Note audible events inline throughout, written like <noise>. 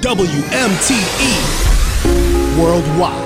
WMTE Worldwide.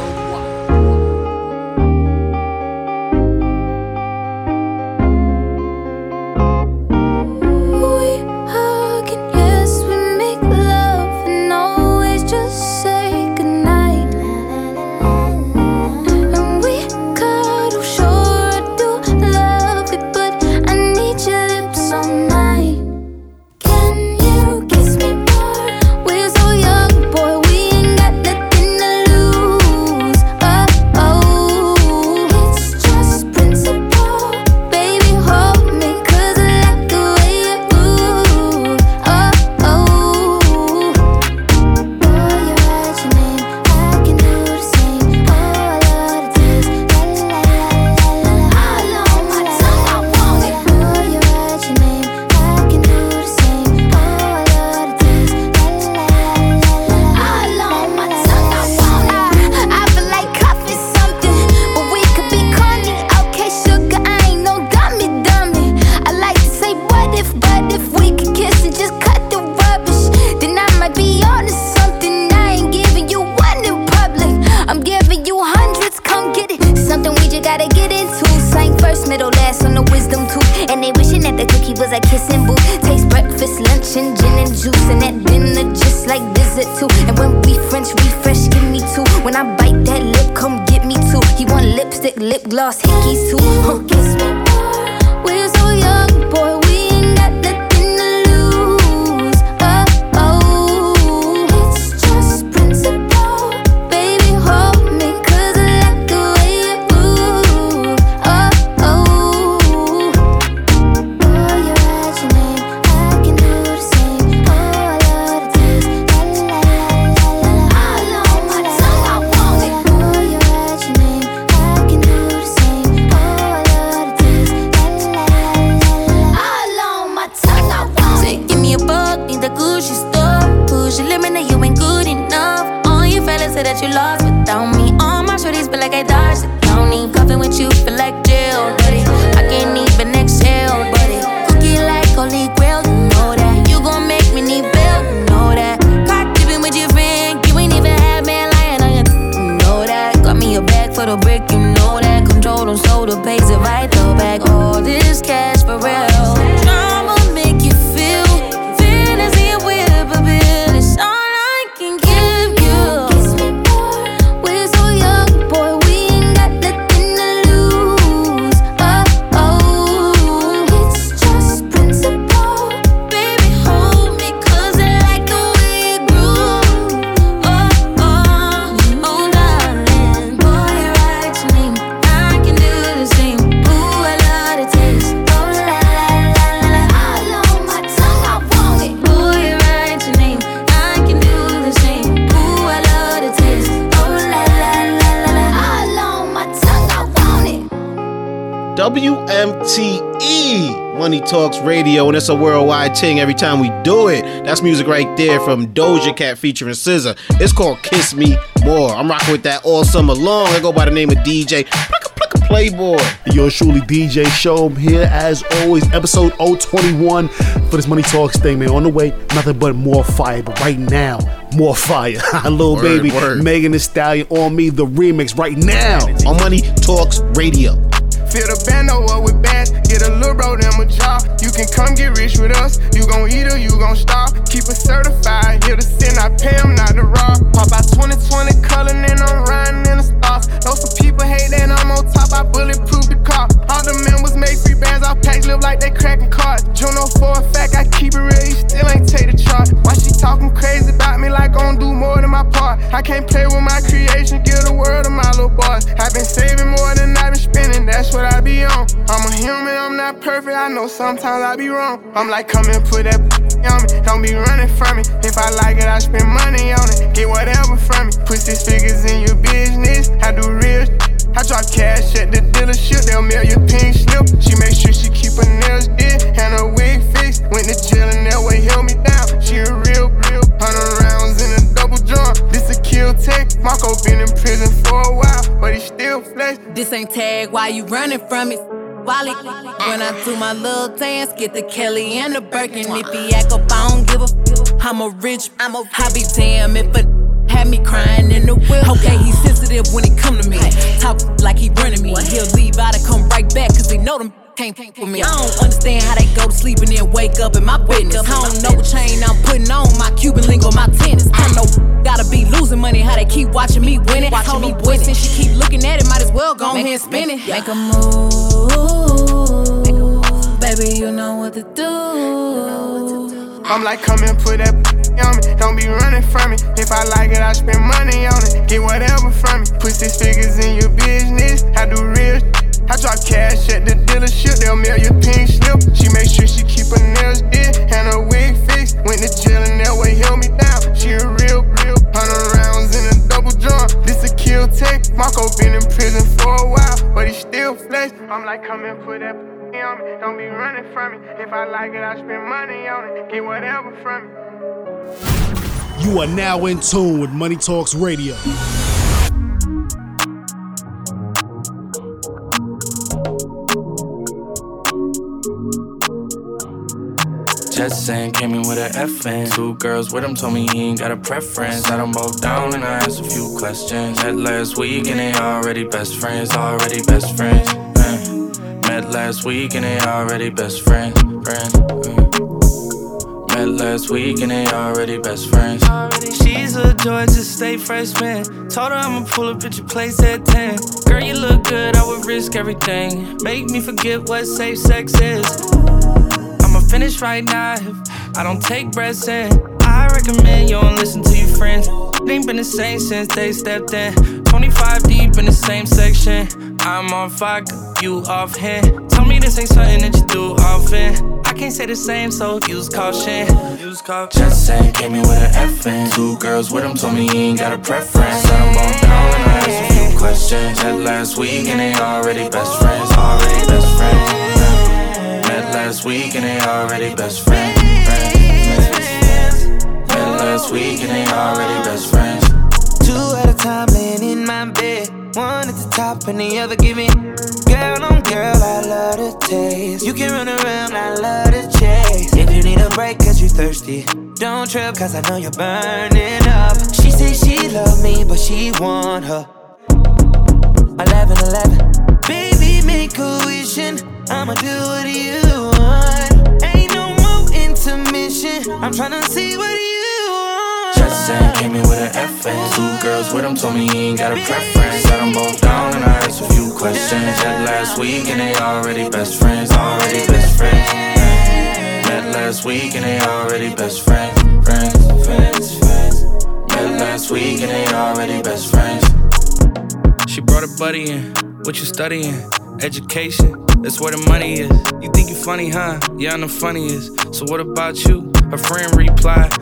A worldwide thing every time we do it. That's music right there from Doja Cat featuring SZA. It's called Kiss Me More. I'm rocking with that all summer long. I go by the name of DJ Playboy. Yours truly, DJ Show. Here as always, episode 021 for this Money Talks thing, man. On the way, nothing but more fire. But right now, more fire. <laughs> A little word, baby, word. Megan Thee Stallion on me, the remix right now on Money Talks Radio. Feel the band over with bass, get a little bro them a job. You can come get rich with us, you gon' eat or you gon' starve. Keep it certified, here to sin, I pay them not to rob. Pop out 2020 color, and I'm riding in the stars. Know some people hate that I'm on top, I bulletproof the car. All the members make free bands, I packs live like they cracking cards. Juno oh for a fact, I keep it real, you still ain't take the chart. Why she talking crazy about me like don't do more than my part? I can't play with my creation, give the world to my little boys. I've been saving more than I've been spending, that's what what I be on. I'm a human, I'm not perfect. I know sometimes I be wrong. I'm like, come and put that <laughs> on me. Don't be running from me. If I like it, I spend money on it. Get whatever from me. Put six figures in your business. I do real. I drop cash at the dealership. They'll mail you pink slip. She make sure she keep her nails did and her wig fixed. Went to jail and that way held me down. She a real. This a tech. Marco been in prison for a while, but he still flex. This ain't tag. Why you running from it? Wally. When I do my little dance, get the Kelly and the Birkin. If he act up, I don't give a I'm a rich, I'm a, I be damn if a had me crying in the whip. Okay, he's sensitive when it come to me. Talk like he running me. He'll leave out and come right back, cause he know them can't with me. I don't understand how they go to sleep and then wake up in my business. I don't know what chain I'm putting on, my Cuban link or my tennis. I know gotta be losing money, how they keep watching me win it. Watching me boy, since she keep looking at it, might as well go ahead and spin it. Make a move, baby, you know what to do. I'm like, come and put that <laughs> on me. Don't be running from me. If I like it, I spend money on it. Get whatever from me. Put six figures in your business. I do real. I drop cash at the dealership. They'll mail your pink slip. She make sure she keep her nails did and her wig fixed. Went to jail and that way held me down. She a real, real. Hundred rounds in a double drum. This a kill take. Marco been in prison for a while, but he still flex. I'm like, come and put that on me. Don't be running from me. If I like it, I spend money on it. Get whatever from me. You are now in tune with Money Talks Radio. Jetson came in with an FN. Two girls with him told me he ain't got a preference. Sat them both down and I asked a few questions. Met last week and they already best friends, already best friends. Uh. Met last week and they already best friends. Friend, uh. Met last week and they already best friends. She's a joy, Georgia State freshman. Told her I'ma pull up at your place at 10. Girl, you look good, I would risk everything. Make me forget what safe sex is. I'ma finish right now if I don't take breaths in. I recommend you don't listen to your friends. It ain't been the same since they stepped in. 25 deep in the same section. I'm on fire, you off hand. Tell this ain't something that you do often. I can't say the same, so use caution. Use caution. Just saying, came in with an FN. Two girls with him told me he ain't got a preference. Set them both down and I asked a few questions. Met last week and they already best friends. Already best friends. Met last week and they already best friends. Met last week and they already best friends. Time laying in my bed. One at the top and the other giving. Girl on girl, I love the taste. You can run around, I love the chase. If you need a break cause you thirsty, don't trip cause I know you're burning up. She say she love me, but she want her. 11 11. Baby, make a wishing. I'ma do what you want. Ain't no more intermission. I'm tryna see what FN. Two girls with him told me he ain't got a preference. Set them both down and I asked a few questions. Met last week and they already best friends. Already best friends. Met last week and they already best friends. Friends, friends, friends. Met last week and they already best friends. She brought a buddy in. What you studying? Education. That's where the money is. You think you funny, huh? Yeah, I'm the funniest. So what about you? Her friend replied,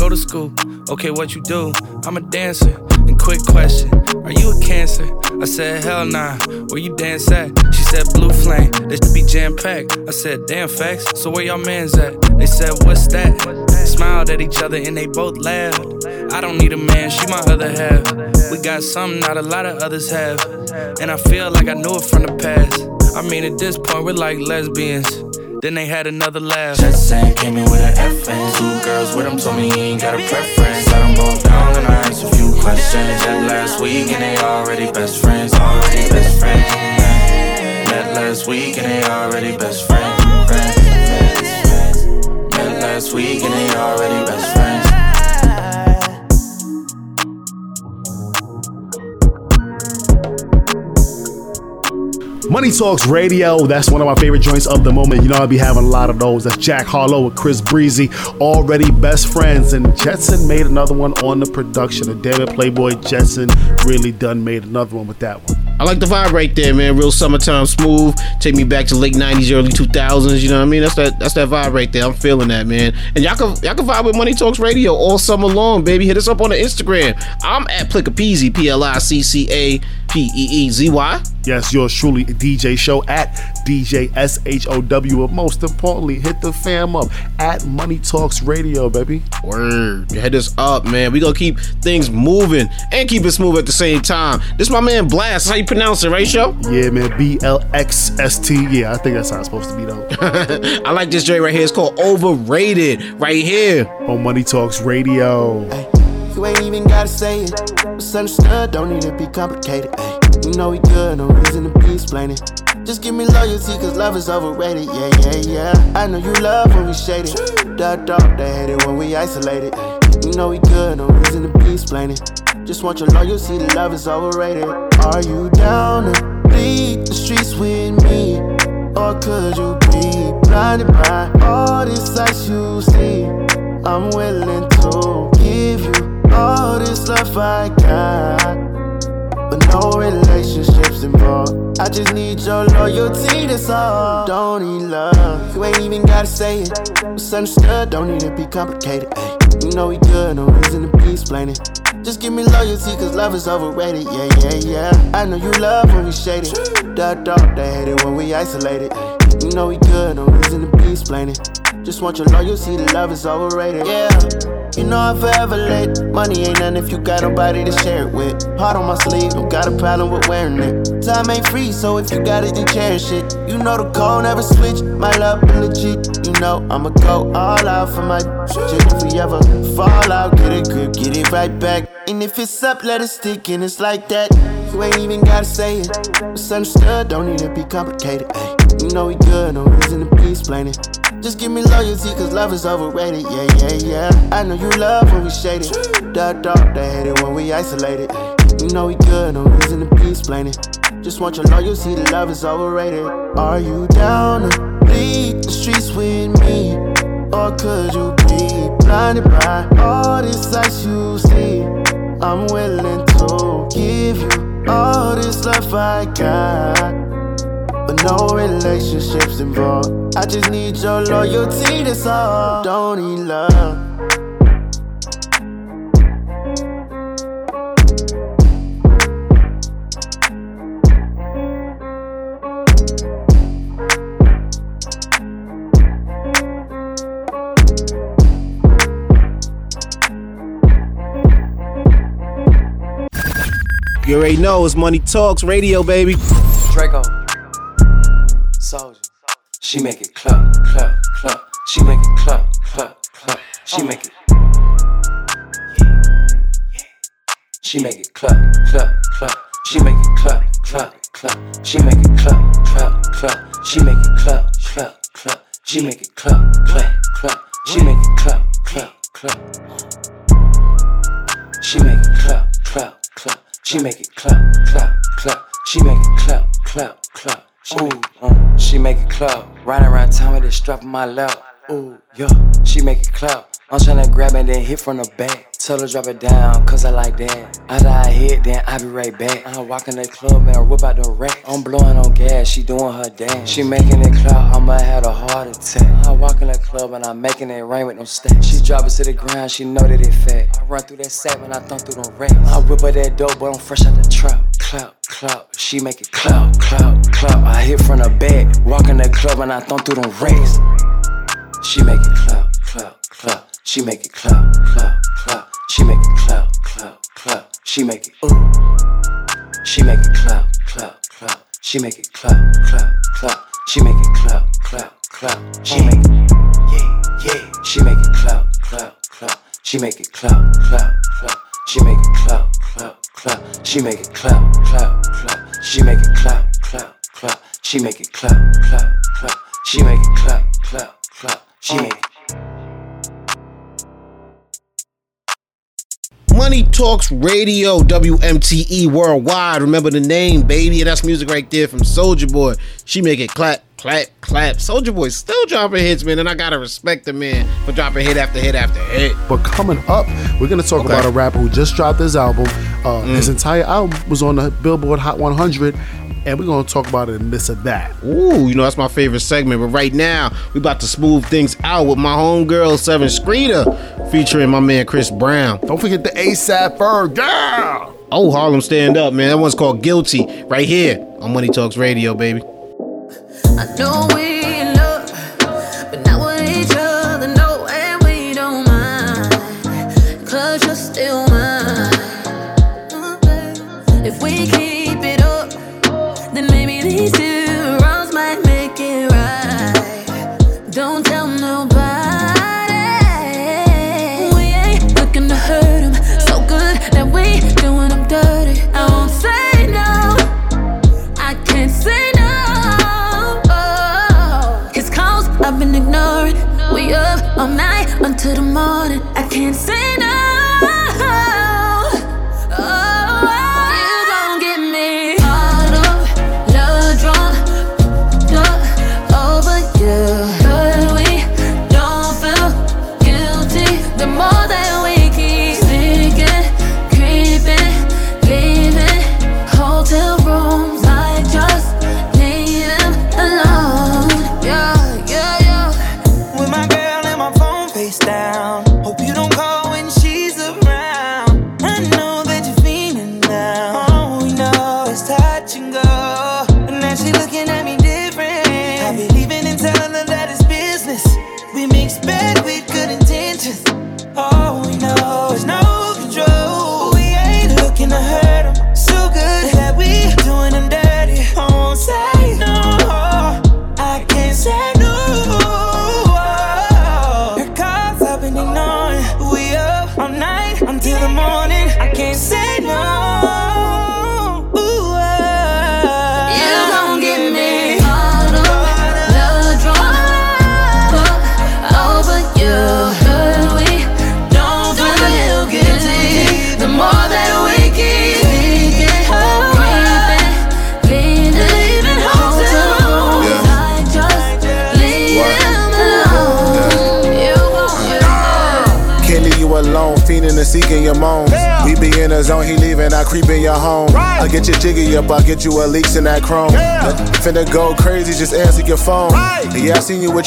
go to school. Okay, what you do? I'm a dancer. And quick question, are you a cancer? I said, hell nah. Where you dance at? She said, blue flame. They should be jam packed. I said, damn facts. So where y'all mans at? They said, what's that? Smiled at each other and they both laughed. I don't need a man, she my other half. We got something not a lot of others have. And I feel like I knew it from the past. I mean, at this point, we're like lesbians. Then they had another laugh. Jetson came in with an FN. Two girls with him told me he ain't got a preference. Set them both down and I asked a few questions. Met last week and they already best friends. Already best friends. Met last week and they already best friends. Met last week and they already best friends. Money Talks Radio, that's one of my favorite joints of the moment. You know, I'll be having a lot of those. That's Jack Harlow with Chris Breezy, already best friends. And Jetson made another one on the production. And David Playboy Jetson really done made another one with that one. I like the vibe right there, man. Real summertime smooth. Take me back to late '90s, early 2000s. You know what I mean? That's that. That's that vibe right there. I'm feeling that, man. And y'all can y'all can vibe with Money Talks Radio all summer long, baby. Hit us up on the Instagram. I'm at Pliccapeezy, P L I C C A P E E Z Y. Yes, yours truly, DJ Show at DJ S H O W. But most importantly, hit the fam up at Money Talks Radio, baby. Word. Head us up, man. We gonna keep things moving and keep it smooth at the same time. This my man Blxst. How you pronounce it, right, show? Yeah, man. B L X S T. Yeah, I think that's how it's supposed to be, though. <laughs> I like this joint right here. It's called Overrated, right here on Money Talks Radio. Ay, you ain't even gotta say it. Misunderstood, don't need to be complicated. Ay, you know we good, no reason to be explaining. Just give me loyalty, cause love is overrated. Yeah, yeah, yeah. I know you love when we shaded. The dark, they hate it when we isolated. Ay, you know we good, no reason to be explaining. Just want your loyalty, the love is overrated. Are you down to bleed the streets with me? Or could you be blinded by all this sights you see? I'm willing to give you all this love I got. But no relationships involved. I just need your loyalty, that's all. Don't need love. You ain't even gotta say it. Misunderstood, don't need to be complicated. Ay, you know we good, no reason to be explaining. Just give me loyalty, cause love is overrated. Yeah, yeah, yeah. I know you love when we shaded. The dark, they hate it when we isolated. You know we good, no reason to be explaining. Just want your loyalty, the love is overrated. Yeah. You know I'm forever late. Money ain't nothing if you got nobody to share it with. Heart on my sleeve, don't got a problem with wearing it. Time ain't free, so if you got it, then cherish it. You know the code never switch. My love be legit. You know I'ma go all out for my shit. If we ever fall out, get a grip, get it right back. And if it's up, let it stick, and it's like that. You ain't even gotta say it. Misunderstood, don't need to be complicated. Ay, you know we good, no reason to be explaining. Just give me loyalty, cause love is overrated. Yeah, yeah, yeah. I know you love when we shaded. The dark, they hate it when we isolated. You know we good, no reason to be explaining. Just want your loyalty, the love is overrated. Are you down to bleed the streets with me? Or could you be blinded by all this sights you see? I'm willing to give you all this love I got. But no relationships involved. I just need your loyalty, that's all. Don't need love. You already know it's Money Talks Radio, baby. Draco. She make it clap, clap, clap. She make it clap, clap, clap. She make it. She make it clap, clap, clap. She make it clap, clap, clap. She make it clap, clap, clap. She make it clap, clap, clap. She make it clap, clap, clap. She make it clap, clap, clap. She make it clap, clap, clap. She make it clap, clap, clap. She make it clap, clap, clap. She make it, uh, she make it clap. Riding around town with this strap in my lap. Ooh, yeah. She make it clap. I'm tryna grab it, then hit from the back. Tell her drop it down, cause I like that. After I hit, then I be right back. I walk in the club and whip out the rack. I'm blowing on gas, she doing her dance. She making it clap, I'ma have a heart attack. I walk in the club and I'm making it rain with no stacks. She drop it to the ground, she know that it fat. I run through that sack when I thump through them racks. I whip her that dope, but I'm fresh out the trap. Clap, clap, she make it clap, clap, clap. I hit from the back, walk in the club and I thump through them racks. She make it clap, clap, clap. She make it clap, clap, clap. She make it clap, clap, clap. She make it ooh. She make it clap, clap, clap. She make it clap, clap, clap. She make it clap, clap, clap. She make it yeah, yeah. She make it clap, clap, clap. She make it clap, clap, clap. She make it clap, clap, clap. She make it clap, clap, clap. She make it clap, clap, clap. She make it clap, clap, clap. She make it clap, clap, clap. She make. Money Talks Radio, WMTE Worldwide. Remember the name, baby. And that's music right there from Soldier Boy. She make it clap, clap, clap. Soldier Boy still dropping hits, man. And I gotta respect the man for dropping hit after hit after hit. But coming up, we're gonna talk Okay. about a rapper who just dropped his album. Uh, Mm. His entire album was on the Billboard Hot 100, and we're gonna talk about it in this or that. Ooh, you know that's my favorite segment. But right now, we about to smooth things out with my homegirl Sevyn Streeter, featuring my man Chris Brown. Don't forget the ASAP Ferg, yeah. Oh, Harlem Stand Up, man. That one's called Guilty right here on Money Talks Radio, baby. I know we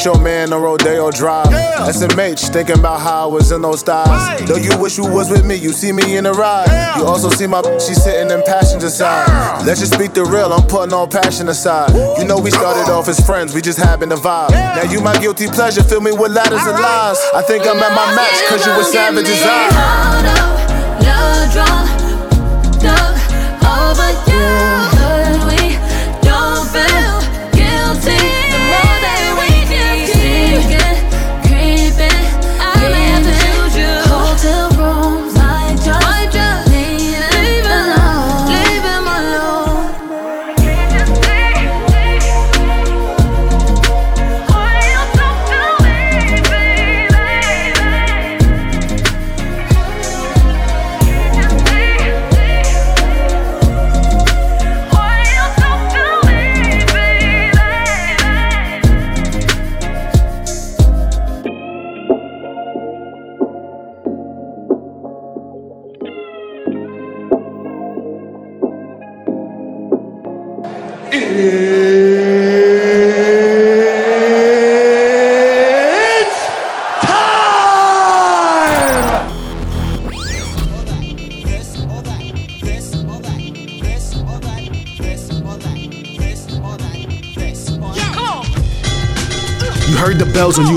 with your man on Rodeo Drive. SMH, thinking about how I was in those styles. Though you wish you was with me, you see me in the ride. You also see my she sitting in passenger side. Let's just speak the real, I'm putting all passion aside. You know we started off as friends, we just happened to vibe. Now you my guilty pleasure, fill me with ladders and lies. I think I'm at my max, cause you a savage as I. Caught up, love drunk,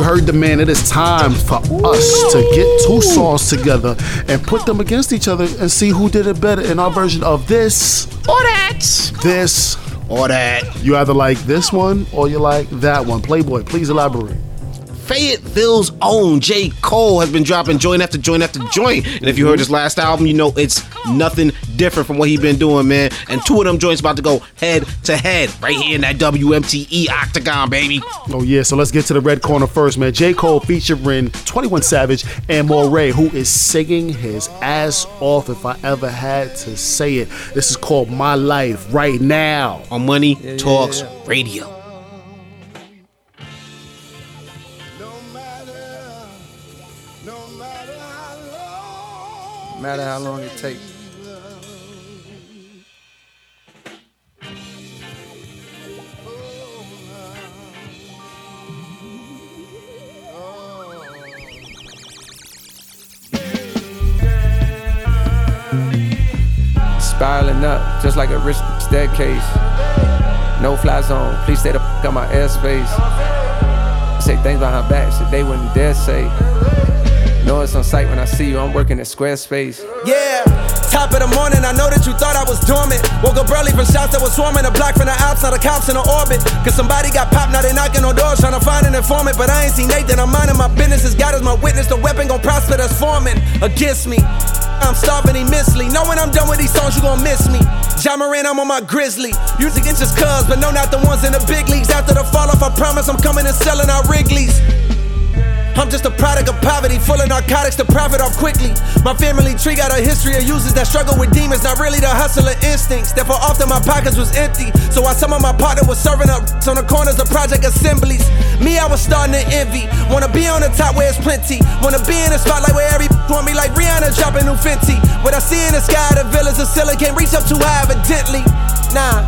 heard the man. It is time for us to get two songs together and put them against each other and see who did it better in our version of this or that. This or that. You either like this one or you like that one. Playboy, please elaborate. Fayetteville's own J. Cole has been dropping joint after joint after joint. And if you heard his last album, you know it's nothing different from what he's been doing, man. And two of them joints about to go head to head right here in that WMTE Octagon, baby. Oh yeah, so let's get to the red corner first, man. J. Cole featuring 21 Savage and Morray, who is singing his ass off if I ever had to say it. This is called My Life right now on Money Talks Radio. No matter how long it takes. Up, just like a rich staircase. No fly zone, please stay the fuck out my airspace. Say things behind her back, shit they wouldn't dare say. Know it's on sight when I see you, I'm working at Squarespace. Yeah, top of the morning, I know that you thought I was dormant. Woke up early from shots that was swarming, a block from the now the cops in the orbit. Cause somebody got popped, now they knocking on doors, trying to find an informant. But I ain't seen Nathan, I'm minding my business, as God is my witness. The weapon gon' prosper that's forming against me. I'm starving immensely. Know when I'm done with these songs, you gon' miss me. Ja Morant, I'm on my grizzly. Music against just cuz, but no, not the ones in the big leagues. After the fall off, I promise I'm coming and selling out Wrigley's. I'm just a product of poverty, full of narcotics to profit off quickly. My family tree got a history of users that struggle with demons, not really the hustler instincts. Therefore, often my pockets was empty. So while some of my partner was serving up on the corners of project assemblies, me, I was starting to envy. Wanna be on the top where it's plenty. Wanna be in the spotlight where every <laughs> want me like Rihanna dropping new Fenty. What I see in the sky, the villas of can't reach up too high, evidently. Nah.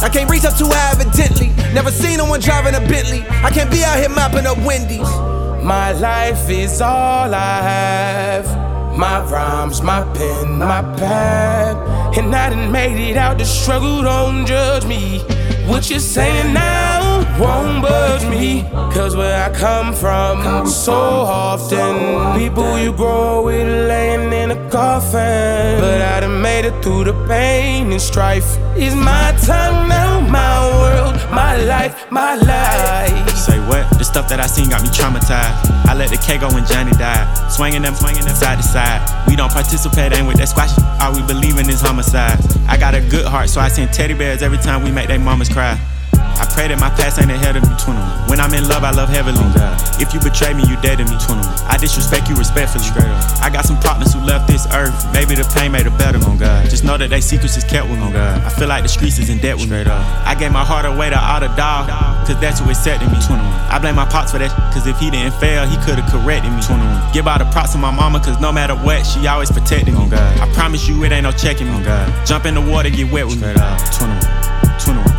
I can't reach up too high, evidently. Never seen no one driving a Bentley. I can't be out here mopping up Wendy's. My life is all I have. My rhymes, my pen, my pad. And I done made it out the struggle, don't judge me. What you're saying now won't budge me. Cause where I come from, so often, people you grow with laying in a coffin. But I done made it through the pain and strife. Is my time now, my world, my life, my life. What? The stuff that I seen got me traumatized. I let the K go when Johnny died. Swinging them, swinging them side to side. We don't participate, ain't with that squash. All we believe in is homicide. I got a good heart, so I send teddy bears every time we make they mamas cry. I pray that my past ain't ahead of me, 21. When I'm in love, I love heavily. Oh if you betray me, you dead to me, 21. I disrespect you respectfully. Straight up. I got some partners who left this earth. Maybe the pain made a better, on oh, God. Just know that they secrets is kept with me, oh, God. I feel like the streets is in debt with Straight me. Up. I gave my heart away to all the dog, cause that's who accepted me, 21. I blame my pops for that, cause if he didn't fail, he could've corrected me, 21. Give all the props to my mama, cause no matter what, she always protected me, oh God. I promise you, it ain't no checking me, oh God. Jump in the water, get wet with Straight me, up. 21.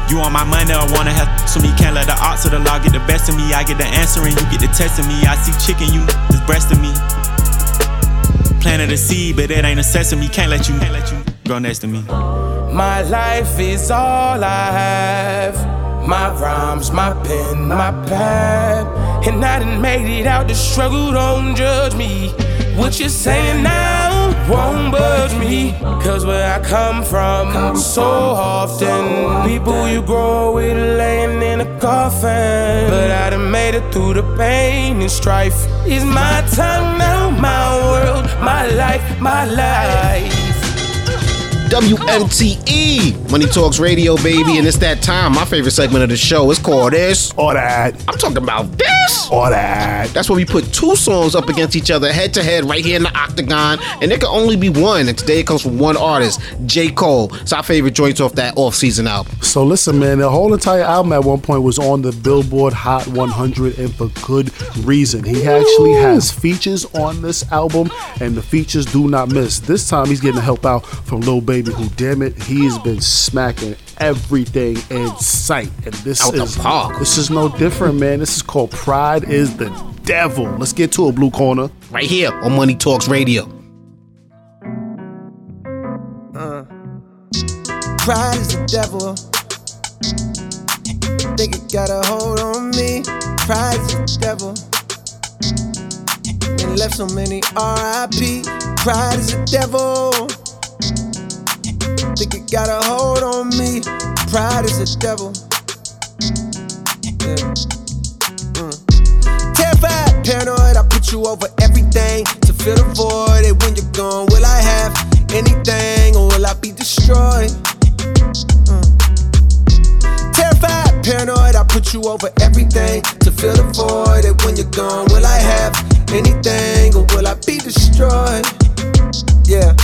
21. You on my money I wanna have so me? Can't let the odds of the law get the best of me. I get the answer and you get the test of me. I see chicken, you is of me. Planted a seed, but it ain't a sesame. Can't let you, can't let you grow next to me. My life is all I have. My rhymes, my pen, my pad. And I done made it out the struggle, don't judge me. What you saying now won't budge me. Cause where I come from, so often, people you grow with laying in a coffin. But I done made it through the pain and strife. Is my time now, my world, my life, my life. WMTE, Money Talks Radio, baby, and it's that time. My favorite segment of the show is called this or that. I'm talking about this or that. That's where we put two songs up against each other, head to head, right here in the octagon, and there can only be one. And today it comes from one artist, J. Cole. It's our favorite joints off that off-season album. So listen, man, the whole entire album at one point was on the Billboard Hot 100, and for good reason. He actually has features on this album, and the features do not miss. This time he's getting help out from Lil Baby baby who damn it he has been smacking everything in sight. And this Out is the park. this is no different man. This is called pride is the devil. Let's get to a blue corner. Right here on money talks radio. Uh, pride is the devil. Think it got a hold on me. Pride is the devil. And left so many RIP pride is the devil Think it got a hold on me. Pride is a devil. Yeah. Mm. Terrified, paranoid, I put you over everything to fill the void. And when you're gone, will I have anything or will I be destroyed? Mm. Terrified, paranoid, I put you over everything to fill the void. And when you're gone, will I have anything or will I be destroyed? Yeah.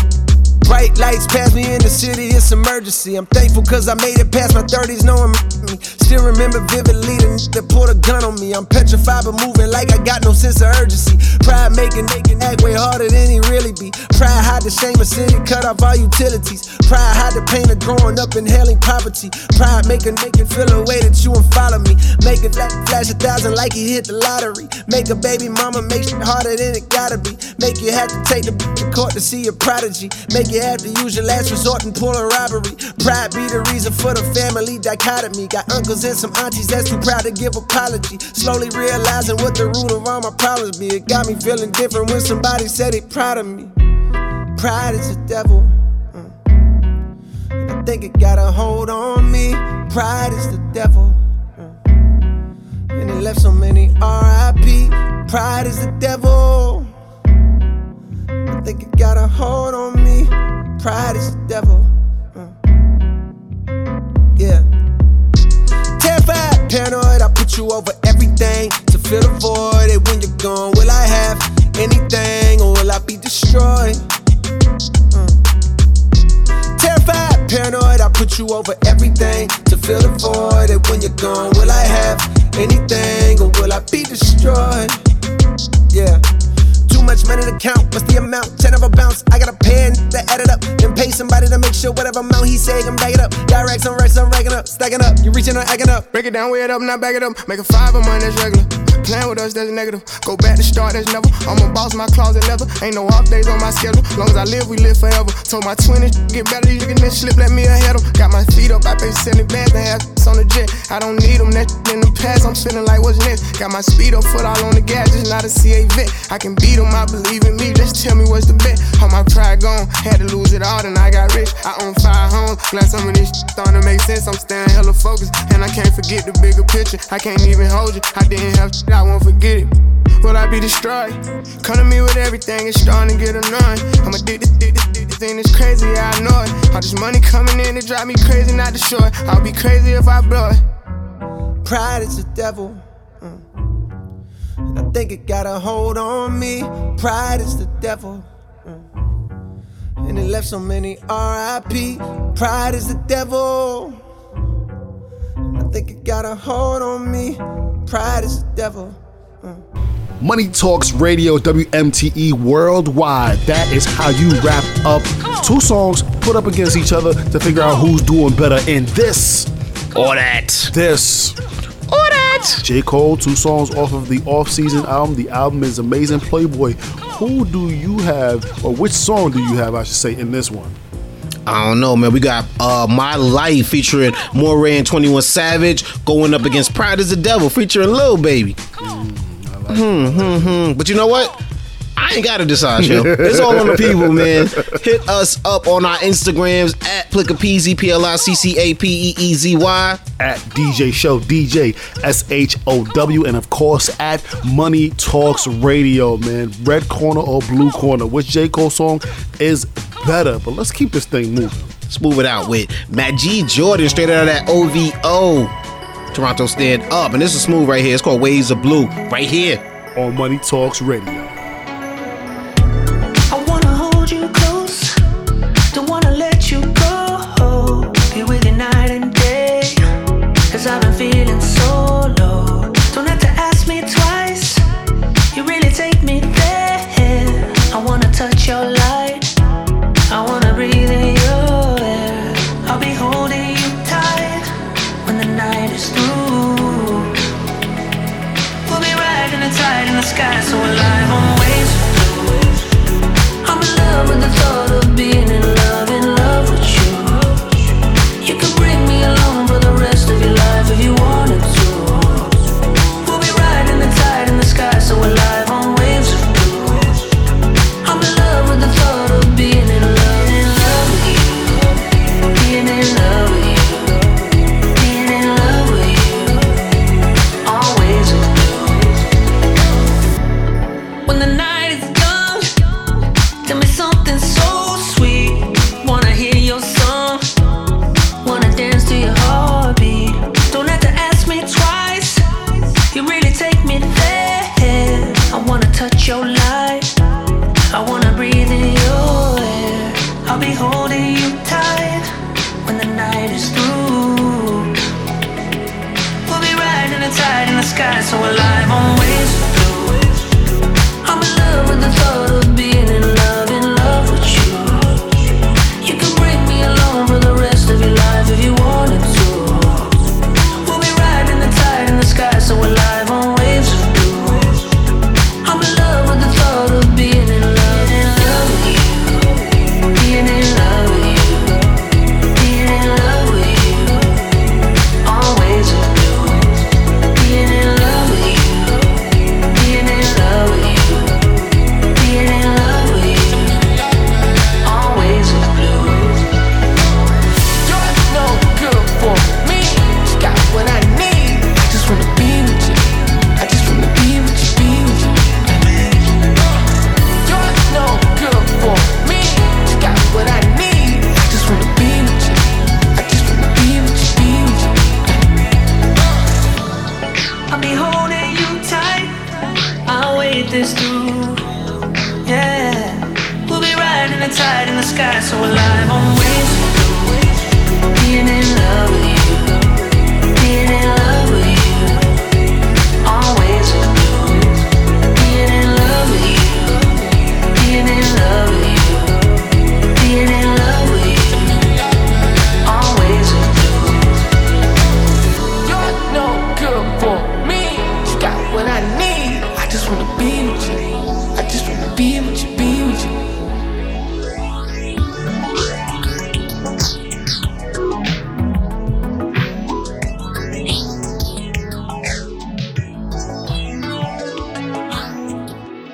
Bright lights pass me in the city, it's emergency. I'm thankful cause I made it past my 30s, no one me. Still remember vividly the that pulled a gun on me. I'm petrified but moving like I got no sense of urgency. Pride making, making act way harder than he really be. Pride hide the shame of city, cut off all utilities. Pride hide the pain of growing up in hailing poverty. Pride make it feel a way that you and follow me. Make it flash a thousand like he hit the lottery. Make a baby mama make shit harder than it gotta be. Make you have to take the court to see a prodigy. Make you have to use your last resort and pull a robbery. Pride be the reason for the family dichotomy. Got uncles and some aunties that's too proud to give apology. Slowly realizing what the root of all my problems be. It got me feeling different when somebody said they proud of me. Pride is the devil. Mm. I think it got a hold on me. Pride is the devil. Mm. And it left so many RIP. Pride is the devil. Think it got a hold on me. Pride is the devil. Mm. Yeah. Terrified, paranoid, I put you over everything to fill the void. And when you're gone, will I have anything or will I be destroyed? Terrified, paranoid, I put you over everything to fill the void. And when you're gone, will I have anything or will I be destroyed? Yeah. Too much money to count, what's the amount? Ten of a bounce, I got a pen to add it up. Then pay somebody to make sure whatever amount he say, I'm back it up. Directs, I'm racks, I'm racking up, stacking up. You reaching or acting up. Break it down, weigh it up, not back it up. Make a five of mine, that's regular. Playing with us, that's negative. Go back to start, that's never. I'm a boss, my closet leather. Ain't no off days on my schedule. Long as I live, we live forever. Told my 20s, get better, you can this slip, let me ahead of. Got my feet up, I pay 70 bands and have on the jet. I don't need them, that in the past, I'm feeling like what's next. Got my speed up, foot all on the gas, just not a CA vet. I can beat them, I believe in me, just tell me what's the bet. All my pride gone, had to lose it all, I got rich. I own five homes, glad some of this shit starting to make sense. I'm staying hella focused, and I can't forget the bigger picture. I can't even hold you, I didn't have shit, I won't forget it. Will I be destroyed? Come to me with everything, it's starting to get annoying. I'm addicted, addicted, addicted, thing is crazy, I know it. All this money coming in, it drive me crazy, not it. I'll be crazy if I blow it. Pride is the devil. Mm. And I think it got a hold on me. Pride is the devil. And it left so many RIP. Pride is the devil. I think it got a hold on me. Pride is the devil. Uh. Money Talks Radio, WMTE worldwide. That is how you wrap up two songs put up against each other to figure out who's doing better in this or that. This or that. J. Cole, two songs off of the off-season album. The album is amazing. Playboy, who do you have, or which song do you have, I should say, in this one? I don't know, man. We got uh, My Life featuring Morray and 21 Savage going up against Pride is the Devil featuring Lil Baby. Mm, like hmm, hmm, hmm. But you know what? I ain't gotta decide, yo. <laughs> It's all on the people, man. Hit us up on our Instagrams at Pliccapeezy, P L I C C A P E E Z Y. At DJ Show, DJ S H O W, and of course at Money Talks Radio, man. Red corner or blue corner? Which J. Cole song is better? But let's keep this thing moving. Let's move it out with Majid Jordan, straight out of that OVO. Toronto Stand Up. And this is smooth right here. It's called Waves of Blue, right here on Money Talks Radio.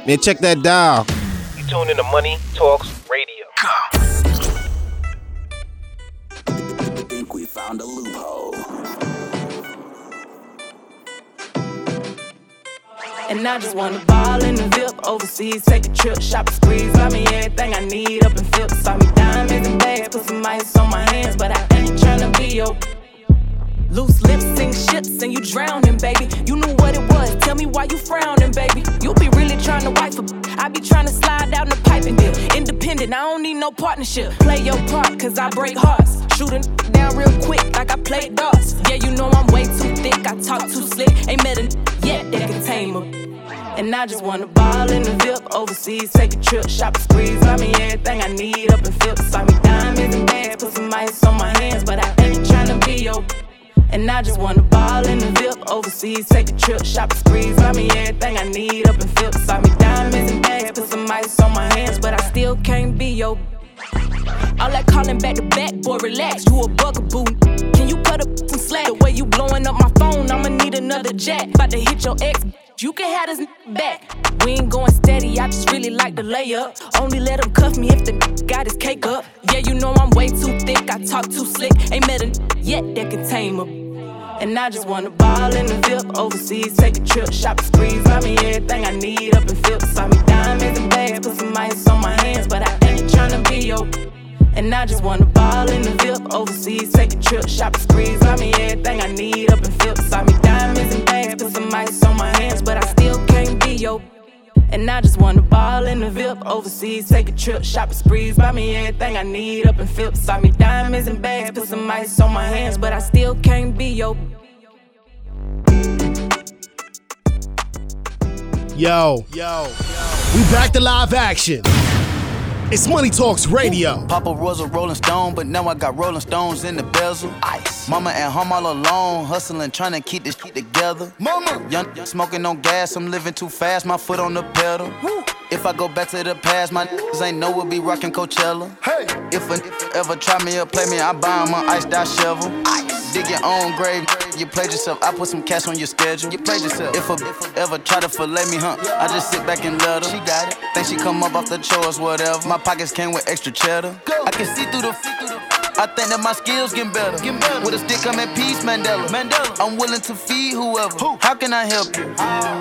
Man, check that dial. You tune in to Money Talks Radio. Think we found a loophole. And I just wanna ball in the VIP overseas, take a trip, shop a squeeze, buy me everything I need up in Philip. Saw me diamonds and bags, put some ice on my hands, but I ain't tryna be your loose lips, sink ships, and you drowning, baby. You knew what it was. Tell me why you frowning, baby. You be really trying to wife a I be trying to slide down the pipe and deal. Independent, I don't need no partnership. Play your part, cause I break hearts. Shooting down real quick, like I played darts. Yeah, you know I'm way too thick, I talk too slick. Ain't met a yet that can tame her. And I just wanna ball in the VIP overseas, take a trip, shop a squeeze, buy me everything I need up in Philip. Saw me diamonds and bags, put some ice on my hands, but I ain't tryna be your. And I just wanna ball in the VIP overseas, take a trip, shop squeeze, buy me everything I need up in Philip. Saw me diamonds and bags, put some ice on my hands, but I still can't be your. All that calling back to back, boy, relax, you a bugaboo. Can you cut up some slack? The way you blowing up my phone, I'ma need another jack. About to hit your ex, you can have this back. We ain't going steady, I just really like the layup. Only let him cuff me if the got his cake up. Yeah, you know I'm way too thick, I talk too slick. Ain't met a yet that can tame him. And I just wanna ball in the VIP overseas, take a trip, shop a squeeze, buy me everything I need up in Philip. Saw me diamonds and bags, put some ice on my hands, but I ain't tryna be your. And I just wanna ball in the VIP overseas, take a trip, shop a squeeze, buy me everything I need up in Philip. Saw me diamonds and bags, put some ice on my hands, but I still can't be your. And I just wanna ball in the VIP overseas, take a trip, shop a sprees, buy me everything I need up in Philip. Saw me diamonds and bags, put some ice on my hands, but I still can't be your. Yo, yo, we back to live action. It's Money Talks Radio. Papa was a Rolling Stone, but now I got Rolling Stones in the bezel. Ice. Mama at home all alone, hustling, trying to keep this shit together. Mama. Young, smoking on gas, I'm living too fast, my foot on the pedal. If I go back to the past, my niggas ain't know we'll be rocking Coachella. Hey. If a nigga ever try me or play me, I buy him an iced out shovel. Ice. Dig your own grave, you played yourself. I put some cash on your schedule. You played yourself. If a bitch ever try to fillet me, huh? I just sit back and let her. She got it. Think she come up off the chores, whatever. My pockets came with extra cheddar. Go. I can see through the. I think that my skills getting better. Getting better. With a stick, I'm at peace, Mandela. Mandela. I'm willing to feed whoever. Who? How can I help you?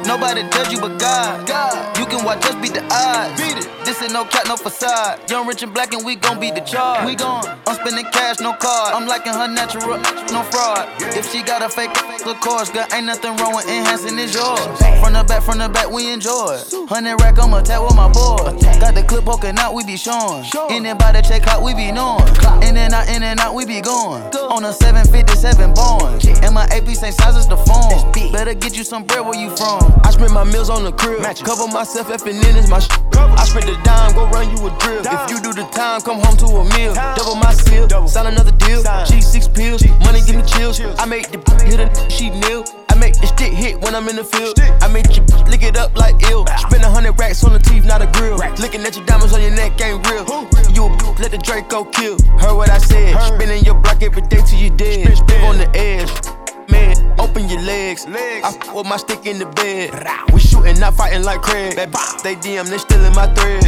Nobody judge you but God. God. You can watch us beat the odds. Beat it. This ain't no cat, no facade. Young, rich, and black, and we gon' beat the charge. We gon' I'm spending cash, no card. I'm liking her natural, no fraud. If she got a fake, fake, of course, girl, ain't nothing wrong with enhancing it's yours. From the back, from the back, we enjoy. Hundred rack, I'ma tap with my boy. Got the clip poking out, we be showing. Anybody check out, we be knowing. In and out, in and out, we be going. On a 757 Boeing. And my AP same size as the phone. Better get you some bread where you from. I spend my meals on the crib. Cover myself, effing in is my sh- I spend the dime, go run you a drill. If you do the time, come home to a meal. Double my seal, sign another deal. G6 pills, money give me chills. I make the hit a she nil. I make the stick hit when I'm in the field. I make you <laughs> lick it up like ill. Spend a hundred racks on the teeth, not a grill. Looking at your diamonds on your neck ain't real. You a <laughs> let the Draco kill. Heard what I said. Spinning your block every day till you dead. Live on the with my stick in the bed. We shooting, not fighting like Craig. That they DM, they stealing my thread.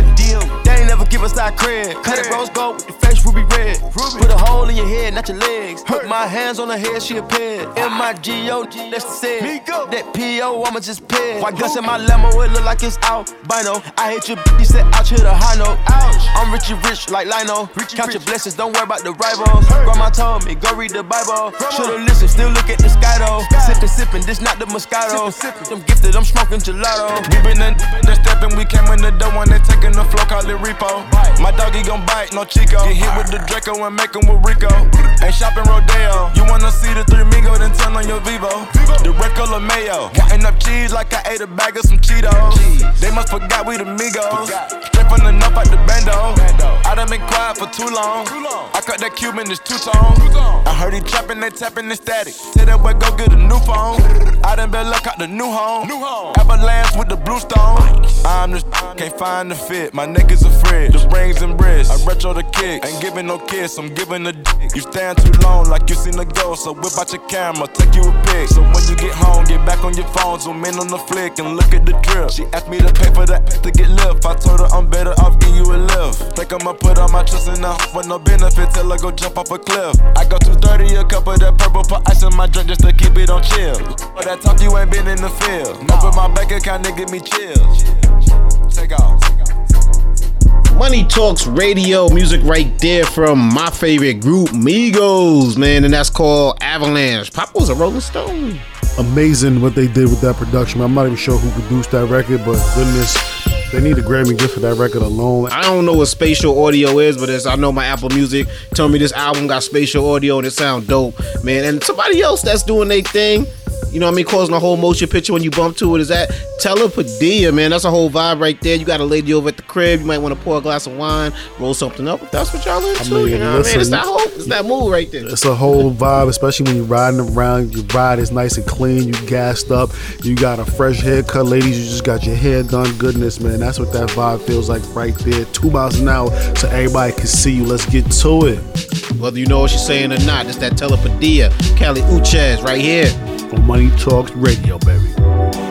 They ain't never give us our cred. Cut it rose gold with the face ruby red. Put a hole in your head, not your legs. Put my hands on her head, she a ped. M I G O, that's the said. That P O, I'ma just ped. Why guts in my limo, it look like it's out. albino. I hate your bitch, said ouch, hit a high note. I'm rich and rich like Lino. Count your blessings, don't worry about the rivals. Grandma told me, go read the Bible. Should've listened, still look at the sky though. Sippin', sippin', this not the Moscato. I'm gifted, I'm smoking gelato. We been in the steppin', we came in the door and they taking the flow, call it repo. My doggy gon' bite, no Chico. Get hit with the Draco and make him with Rico. Ain't shopping Rodeo. You wanna see the three Migo, then turn on your Vivo. The red color mayo. Wanting up cheese like I ate a bag of some Cheetos. They must forgot we the Migos. Straight from the north out the bando. I done been quiet for too long. I cut that Cuban, it's two tone. I heard he trapping, they tapping the static. Tell that boy go get a new phone. <laughs> I done been luck out the new home. New home. Avalanche with the blue stone. I'm just can't find the fit. My neck is a fridge. The rings and wrists. I retro the kick. Ain't giving no kiss, I'm giving a dick. You stand too long like you seen a ghost. So whip out your camera, take you a pic. So when you get home, get back on your phone, zoom in on the flick and look at the drip. She asked me to pay for that to get lift. I told her I'm better off giving you a lift. Think I'ma put all my trust in her for no benefit till I go jump off a cliff. I go 230 a cup of that purple, put ice in my drink just to keep it on chill. But that talk you ain't been in the field. Open my bank account and give me chills. Take off. Money Talks Radio music right there from my favorite group, Migos, man, and that's called Avalanche. Papa was a Rolling Stone. Amazing what they did with that production. I'm not even sure who produced that record, but goodness, they need a Grammy just for that record alone. I don't know what spatial audio is, but it's, I know my Apple Music told me this album got spatial audio and it sound dope, man. And somebody else that's doing their thing, you know what I mean, causing a whole motion picture when you bump to it is that Telepatía, man. That's a whole vibe right there. You got a lady over at the crib, you might want to pour a glass of wine, roll something up. If that's what y'all into, I mean, you know what I mean? It's that whole, it's that move right there. It's a whole vibe, especially when you're riding around. Your ride is nice and clean. You gassed up. You got a fresh haircut, ladies. You just got your hair done. Goodness, man, that's what that vibe feels like right there. Two miles an hour, so everybody can see you. Let's get to it. Whether you know what she's saying or not, it's that Telepatía, Kali Uchis right here Money Talks Radio, baby.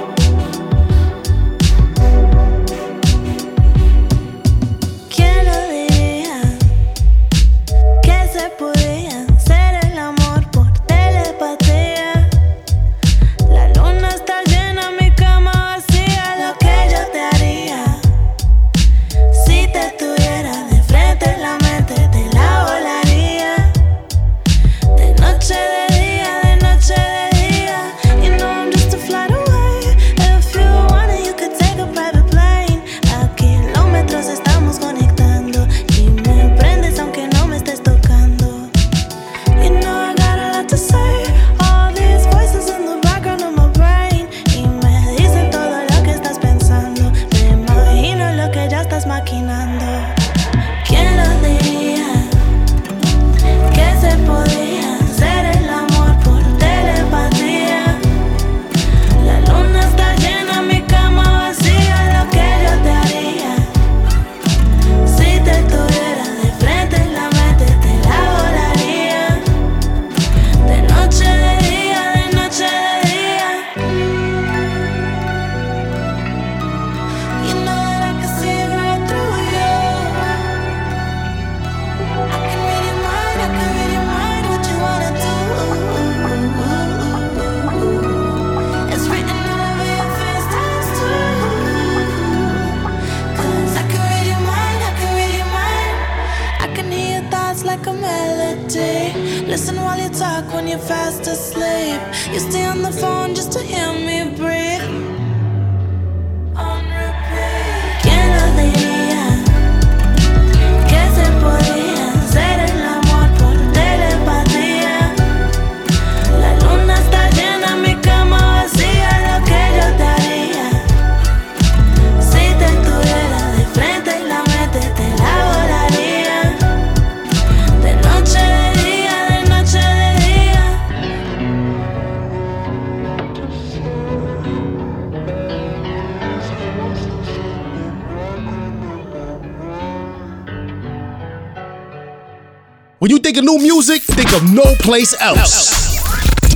Of no place else.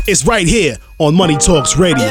It's right here on Money Talks Radio.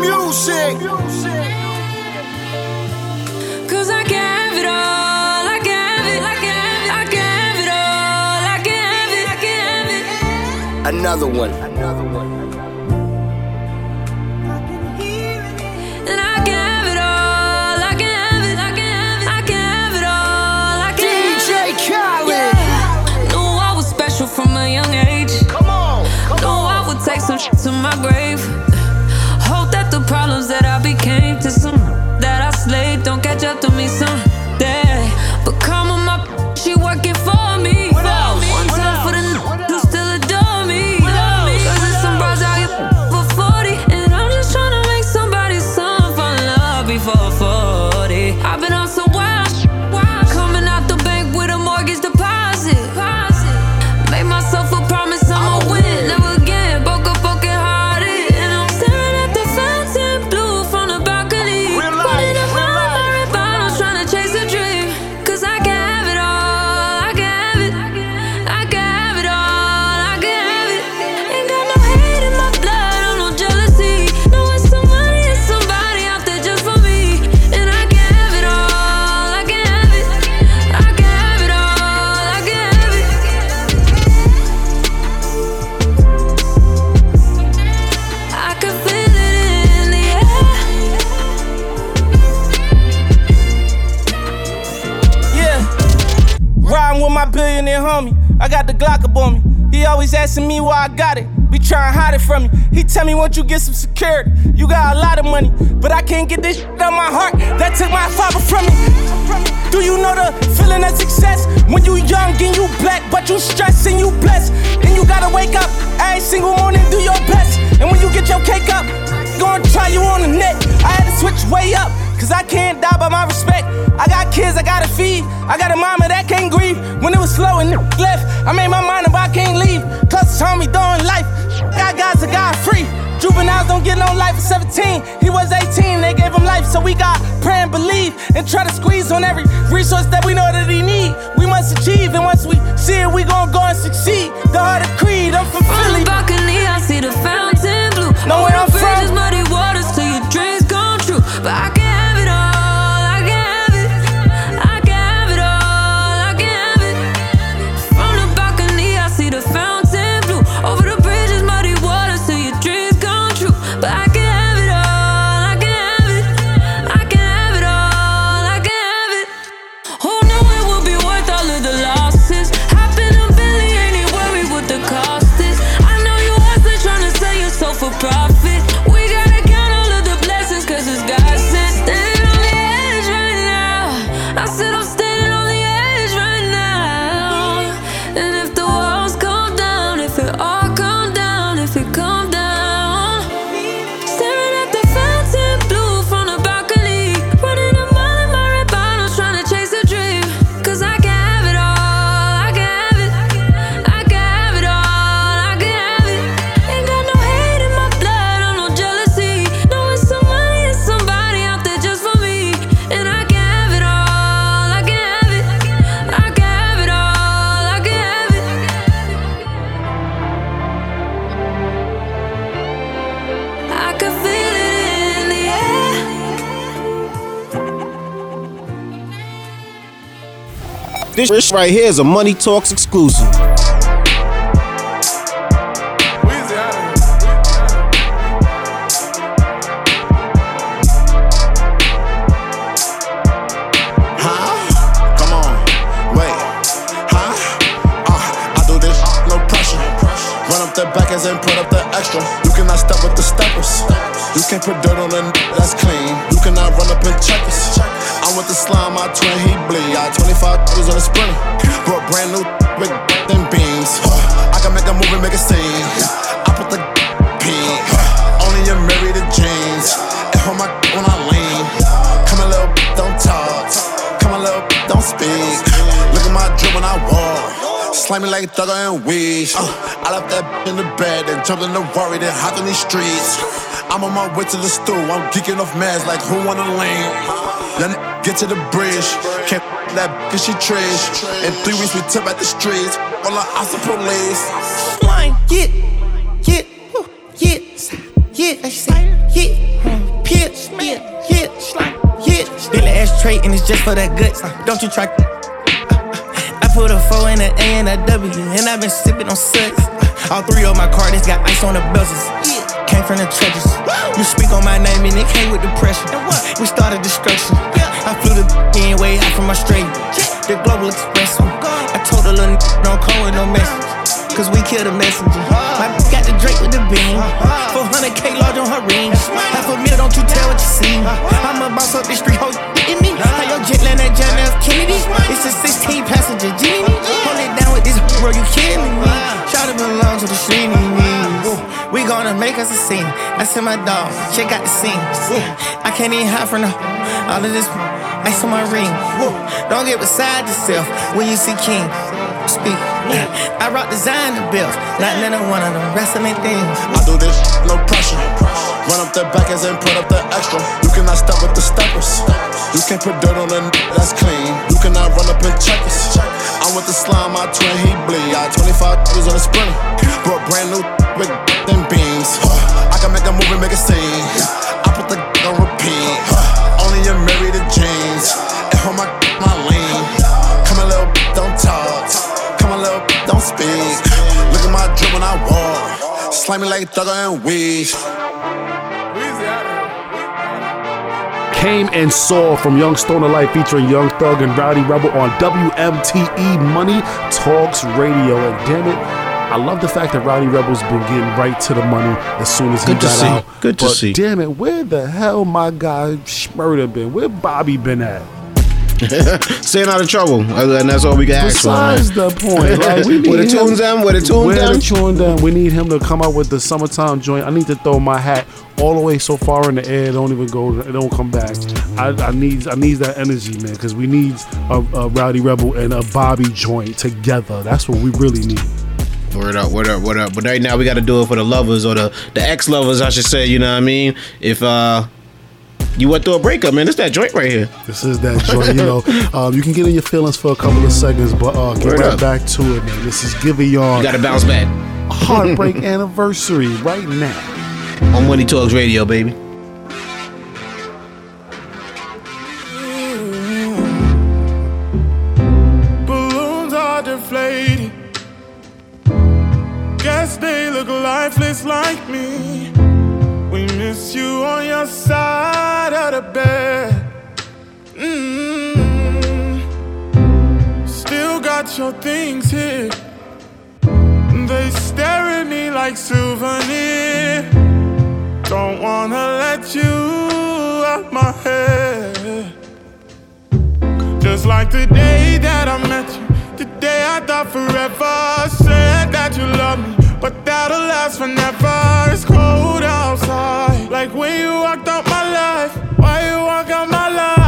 Music. Cause I have it all. I have it. I can have it. I can have it all. I can have it. I can have it. Another one. And I can have it all. I can have it. I can have it. I can have it all. I can DJ have it. Yeah. Knew I was special from a young age. Come on. Knew I would take some shit to my grave. Up asking me why I got it. Be trying to hide it from me. He tell me once you get some security, you got a lot of money. But I can't get this shit out my heart. That took my father from me. Do you know the feeling of success? When you young and you black, but you stressed and you blessed. And you gotta wake up every single morning, do your best. And when you get your cake up, gonna try you on the net. I had to switch way up, cause I can't die by my respect. I got kids I gotta feed. I got a mama that can't grieve. When it was slow and left, I made my mind told me doing life. Got guys that got free. Juveniles don't get no life at 17. He was 18, they gave him life, so we got pray and believe and try to squeeze on every resource that we know that he need. We must achieve, and once we see it, we gon' go and succeed. The heart of creed, I'm from From Philly. the balcony, I see the fountain blue. Know where I'm This right here is a Money Talks exclusive. With them beams. I can make a movie, make a scene. I put the pin. Only you married the jeans. And hold my when I lean. Come a little, don't talk. Come a little, don't speak. Look at my drip when I walk. Slimy like Thugger and Weed. Uh, I left that in the bed and jumped in the worry, then hopped in these streets. I'm on my way to the stool. I'm geeking off meds like who wanna lean. Then get to the bridge. Can't that cause she trash. In three weeks we took back the streets. All ops the police. Flying, I say, yeah. Hmm, hit, pit, hit, hit, hit. Still an ashtray and it's just for that guts. Don't you try. Uh, uh, I put a four in a A and a W, and I've been sipping on suds. All three of my cards got ice on the bezels. Came from the trenches. You speak on my name and it came with the depression. We started destruction. I flew the in way out from Australia. The Global Express. I told the little don't call with no message. Cause we killed a messenger. My bitch got the Drake with the beam. 400k large on her ring. Half a meal, don't you tell what you see. I'm a boss up the street, ho, in me. How your jet land at John F. Kennedy? It's a 16 passenger Genie. Hold it down with this bro, you killing me. Shout it belongs to the street. We gonna make us a scene. I send my dog, check out the scene. I can't even hide from the all of this ice on my ring. Don't get beside yourself when you see King. Speak. I rock designer bills, not none of one of them wrestling things. I do this, no pressure. Run up the backers and put up the extra. You cannot step with the steppers. You can't put dirt on a n- that's clean. You cannot run up and check us. I'm with the slime, my twin, he bleed. I 25 was on a sprinter. Brought brand new with them beans. I can make a movie, make a scene. Little, don't speak. Look at my drip when I walk. Slimy like Thugger and Weeds. Came and Saw from Young Stoner Life featuring Young Thug and Rowdy Rebel on WMTE Money Talks Radio. And damn it, I love the fact that Rowdy Rebel's been getting right to the money as soon as he Good to got see. out. Good to but see. Damn it, where the hell my guy Shmurda been? Where Bobby been at? <laughs> Staying out of trouble, and that's all we can ask for. Besides the point, like we need Where the him- tunes them, where the tunes them. the tune them. We need him to come out with the summertime joint. I need to throw my hat all the way so far in the air. it Don't even go. It don't come back. I, I need. I need that energy, man, because we need a, a Rowdy Rebel and a Bobby joint together. That's what we really need. Word up, word up, word up. But right now we got to do it for the lovers or the the ex lovers, I should say. You know what I mean? If uh you went through a breakup, man, it's that joint right here. This is that joint. You know, <laughs> um, you can get in your feelings for a couple of seconds, but uh, get Word right up. back to it, man. This is Giveon. You got to bounce back. Heartbreak <laughs> anniversary right now. On Money Talks Radio, baby. Balloons are deflating. Guess they look lifeless like me. You on your side of the bed. Mm. Still got your things here. They stare at me like souvenir. Don't wanna let you out my head. Just like the day that I met you, the day I thought forever. Said that you love me, but that'll last forever. It's cold outside, like when you walked out my life. Why you walk out my life?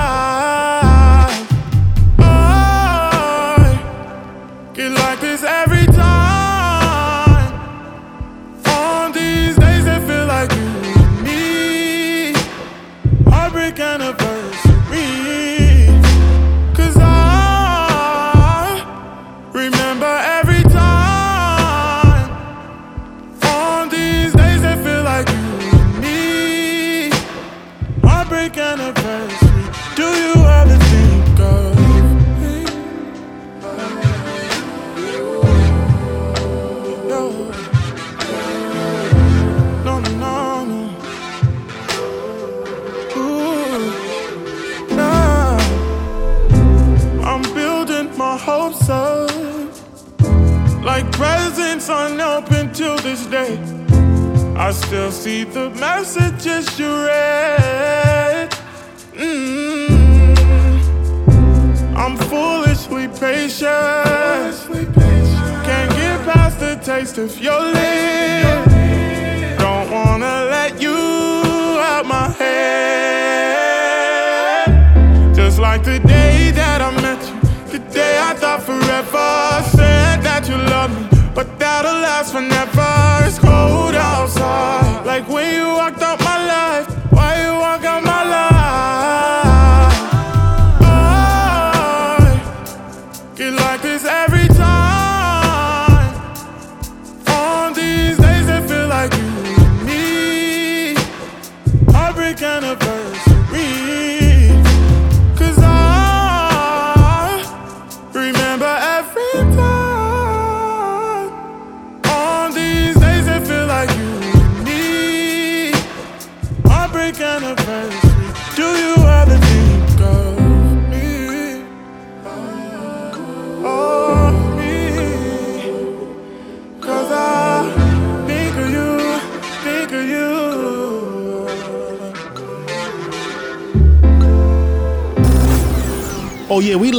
Presents unopened till this day. I still see the messages you read. Mm. I'm foolishly patient. Can't get past the taste of your lips. Don't wanna let you out my head. Just like the day that I met you, the day I thought forever. Said that you love me, but that'll last forever. It's cold outside, like when you walked out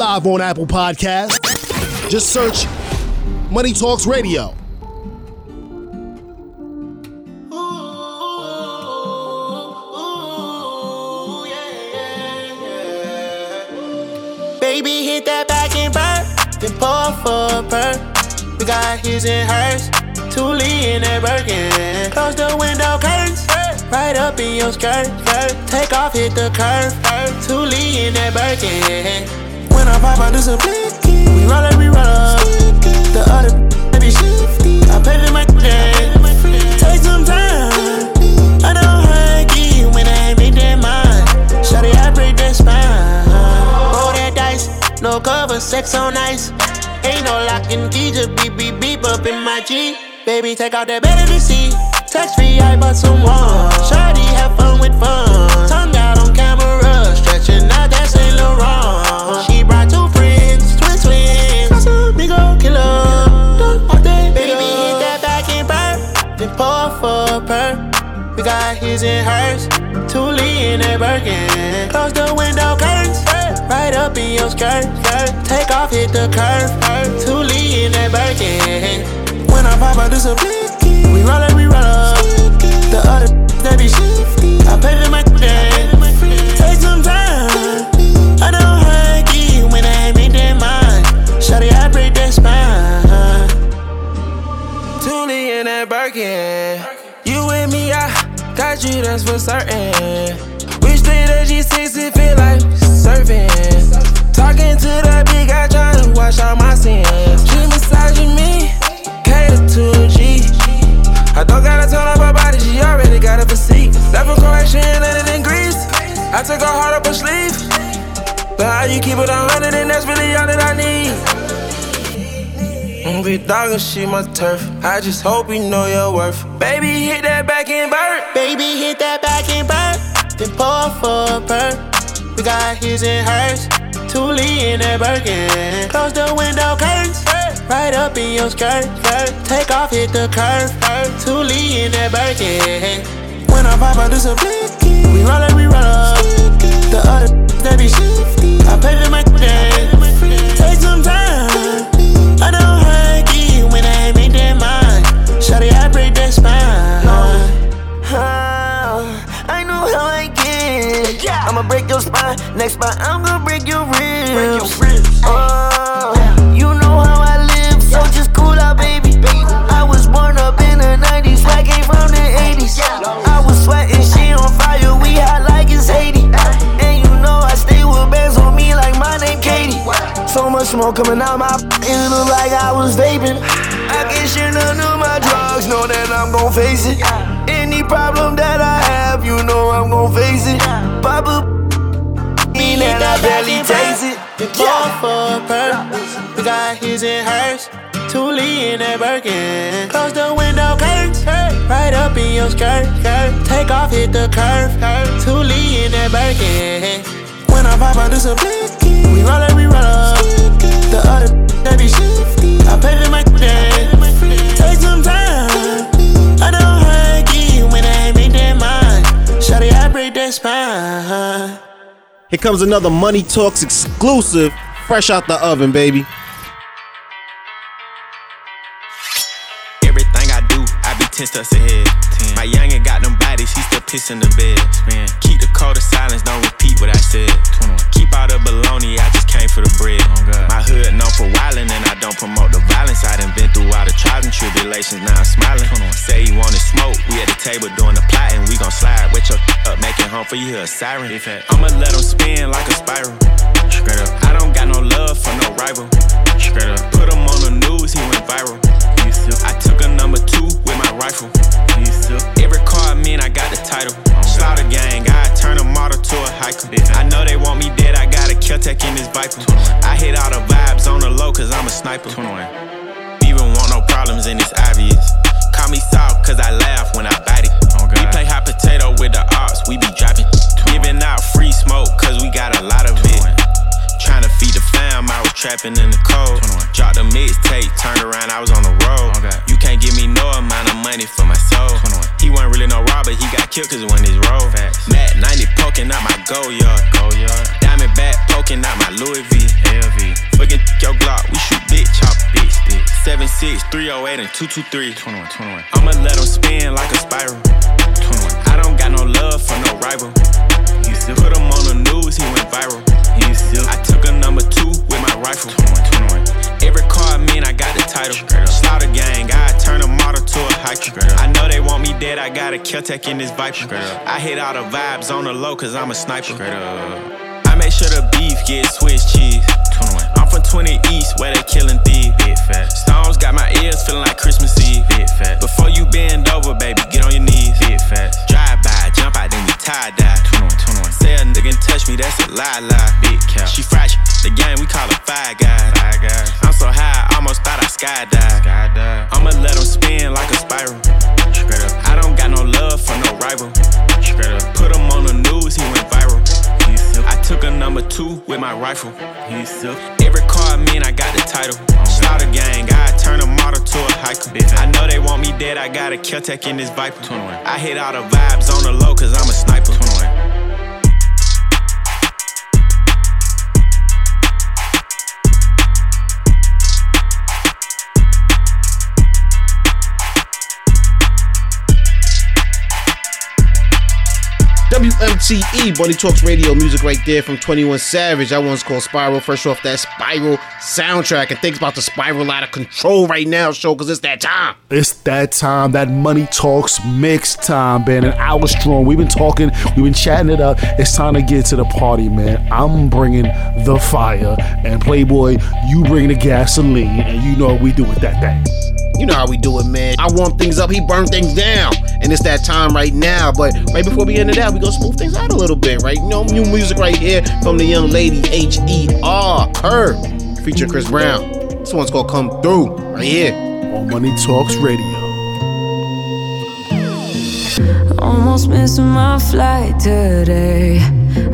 live on Apple Podcast. Just search Money Talks Radio. Baby, hit that back and burn, then pour for a perk. We got his and hers, Thule in that Birkin. Close the window curtains, right up in your skirt. Take off, hit the curve, Thule in that Birkin. I pop out, this a blicky. We roll it, we roll up. The other <laughs> baby shifty. I pay for my game. <laughs> Take some time. I don't hurt you when I make that mind. Shawty, I break that spine. Roll that dice, no cover, sex on ice. Ain't no lock and key, just beep beep beep up in my G. Baby, take out that better see. Text free, I bought some one. Shawty, have fun with fun. Tongue out on camera, stretching out that We got his and hers. Thule in that Birkin. Close the window curtains. Right up in your skirt. Take off, hit the curve. Thule in that Birkin. When I pop out, this a blicky. We roll it, we roll up. The other they be shifty. I pay for my game. Take some time. I don't hurt you when I make that mind. Shawty, I break that spine. Thule in that Birkin. Got you, that's for certain. Wish that the G6 it feel like surfing. Talking to that big guy, trying to wash out my sins. She massaging me, cater to G. I don't gotta tell her body, she already got a physique. Left from Croatia and landed in Greece. I took her heart up her sleeve. But how you keep it a hundred, and that's really all that I need. Mm, Big dog and shit my turf. I just hope you know your worth. Baby, hit that back and burn. Baby, hit that back and burn. Then pour for a perk. We got his and hers. Thule in that Birkin. Close the window curtains. Right up in your skirt. Take off, hit the curve. Thule in that Birkin. When I pop out, this a blicky. We roll it, we roll up. The other they be shifty. I pay for my. Take some time. I break that spine. Oh, I know how I get. I'ma break your spine. Next spot, I'm gonna break your ribs. Oh, you know how I live, so just cool out, baby. I was born up in the 90s, I came from the 80s. I was sweating, she on fire, we hot like it's Haiti. And you know I stay with bands on me like my name Katie. So much smoke coming out my it look like I was vaping. I can share none of my drugs, know that I'm gon' face it. Any problem that I have, you know I'm gon' face it. Papa mean that I barely taste it. We pour for a purpose. We got his and hers. Thule in that Birkin. Close the window curtains. Right up in your skirt. Take off, hit the curve. Thule in that Birkin. When I pop out, this a blicky. We roll it, we roll up. The other they be shifty. I pay for my game. Shawty, I break that spine. Here comes another Money Talks exclusive, fresh out the oven, baby. Everything I do, I be 10 steps ahead. My youngin' got piss in the bed. Man. Keep the code of silence, don't repeat what I said. Keep all the baloney, I just came for the bread. My hood known for wildin', and I don't promote the violence. I done been through all the trials and tribulations, now I'm smiling. Say you wanted smoke, we at the table doing the plotting. We gon' slide, with your up, make it home for you, a siren. I'ma let 'em spin like a spiral. Straight up, I don't got no love for no rival. Straight up, put 'em on the news, he went viral. I took a number two with my rifle. Every card mean I got the title. Slaughter gang, I turn a model to a hiker. I know they want me dead, I got a Kel-Tec in this Viper. I hit all the vibes on the low, cause I'm a sniper. Even want no problems, and it's obvious. Call me soft, cause I laugh when I bite it. Oh, we play hot potato with the ops, we be dropping. Giving out free smoke, cause we got trapping in the cold. Dropped a mixtape, turned around, I was on the road. You can't give me no amount of money for my soul. He wasn't really no robber, he got killed cause it wasn't his role. Matt 90 poking out my Goyard. Diamond back poking out my Louis V. LV. Fucking your Glock, we shoot big chop, big stick. 76, 308, and 223. 21, 21. I'ma let him spin like a spiral. 21. I don't got no love for no rival. Still put him on the news, he went viral. He still. I took a number two with my rifle. 21, 21. Every car I mean, I got the title. Slaughter gang, I turn a model to a hiker. I know they want me dead, I got a Kel-Tec in this Viper. I hit all the vibes on the low, cause I'm a sniper. I make sure the beef gets Swiss cheese. 21. I'm from 20 East, where they killing thieves. Big fat. Stones got my ears feeling like Christmas Eve. Big fat. Before you bend over, baby, get on your knees. Big fat. Drive by, jump out, then you tie dye. 21, 21. Say a nigga touch me, that's a lie, lie. Big cap. She fresh. The game we call her five guys. Five guys. I'm so high, I almost thought I skydive. Skydive. I'ma let them spin like a spiral. Straight up. I don't got no love for no rival. Straight up. Put him on the news, he went viral. I took a number two with my rifle. Every car I mean, I got the title. Slaughter gang, I turn a model to a hiker. I know they want me dead, I got a Kel-Tec in this Viper. I hit all the vibes on the low, cause I'm a sniper. WMTE, Money Talks Radio music right there from 21 Savage. That one's called Spiral. Fresh off that Spiral soundtrack. And things about to spiral out of control right now, show, because it's that time. It's that time, that Money Talks mix time, man. An hour strong. We've been talking, we've been chatting it up. It's time to get to the party, man. I'm bringing the fire, and Playboy, you bring the gasoline, and you know what we do with that thing. You know how we do it, man. I warm things up, he burn things down. And it's that time right now. But right before we end it out, we gonna smooth things out a little bit, right? You know, new music right here from the young lady H E R, her, featuring Chris Brown. This one's called Come Through, right here. On Money Talks Radio. Almost missing my flight today.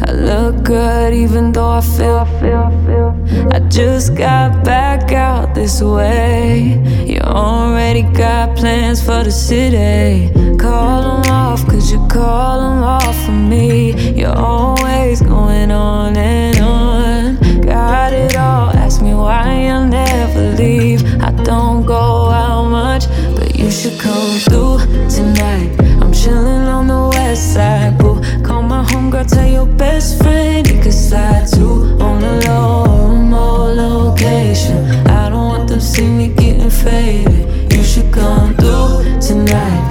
I look good even though I feel, feel, feel. I just got back out this way. You already got plans for the city. Call them off, cause you call them off for me. You're always going on and on. Got it all, ask me why I'll never leave. I don't go out much, but you should come through tonight. I'm chillin' on the west side, boo. Call my homegirl, tell your best friend he could slide too on the low, remote location. I don't want them see me getting faded. You should come through tonight.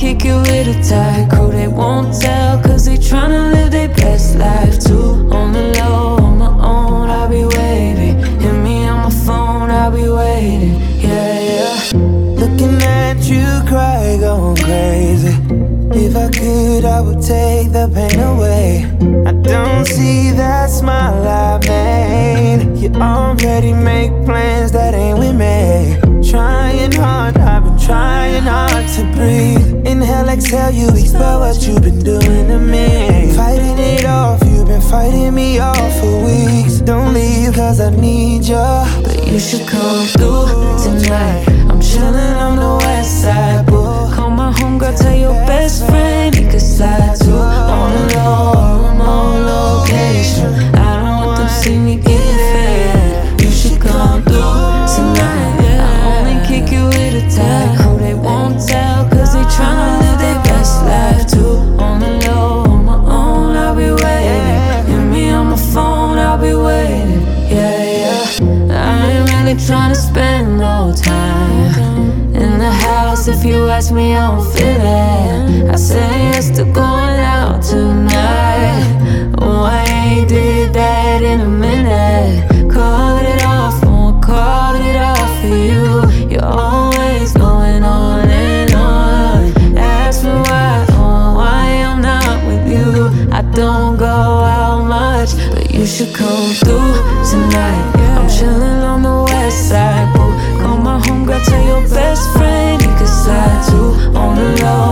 Kick it with a tight crew. They won't tell, cause they tryna live their best life too. On the low, on my own, I'll be waiting. Hit me on my phone, I'll be waiting. Yeah, yeah. Looking at you cry, going crazy. If I could, I would take the pain away. I don't see that smile I made. You already make plans that ain't with me. Trying hard, I've been trying hard to breathe. Inhale, exhale, you expel what you've been doing to me. Fighting it off, you've been fighting me off for weeks. Don't leave, cause I need you. But you should come through tonight. I'm chillin' on the west side, boo. Call my homegirl, tell your best friend he could slide too. On the low, remote location. I don't want them see me If you ask me, I don't feel it. I say yes to going out tonight. Oh, I ain't did that in a minute. Too.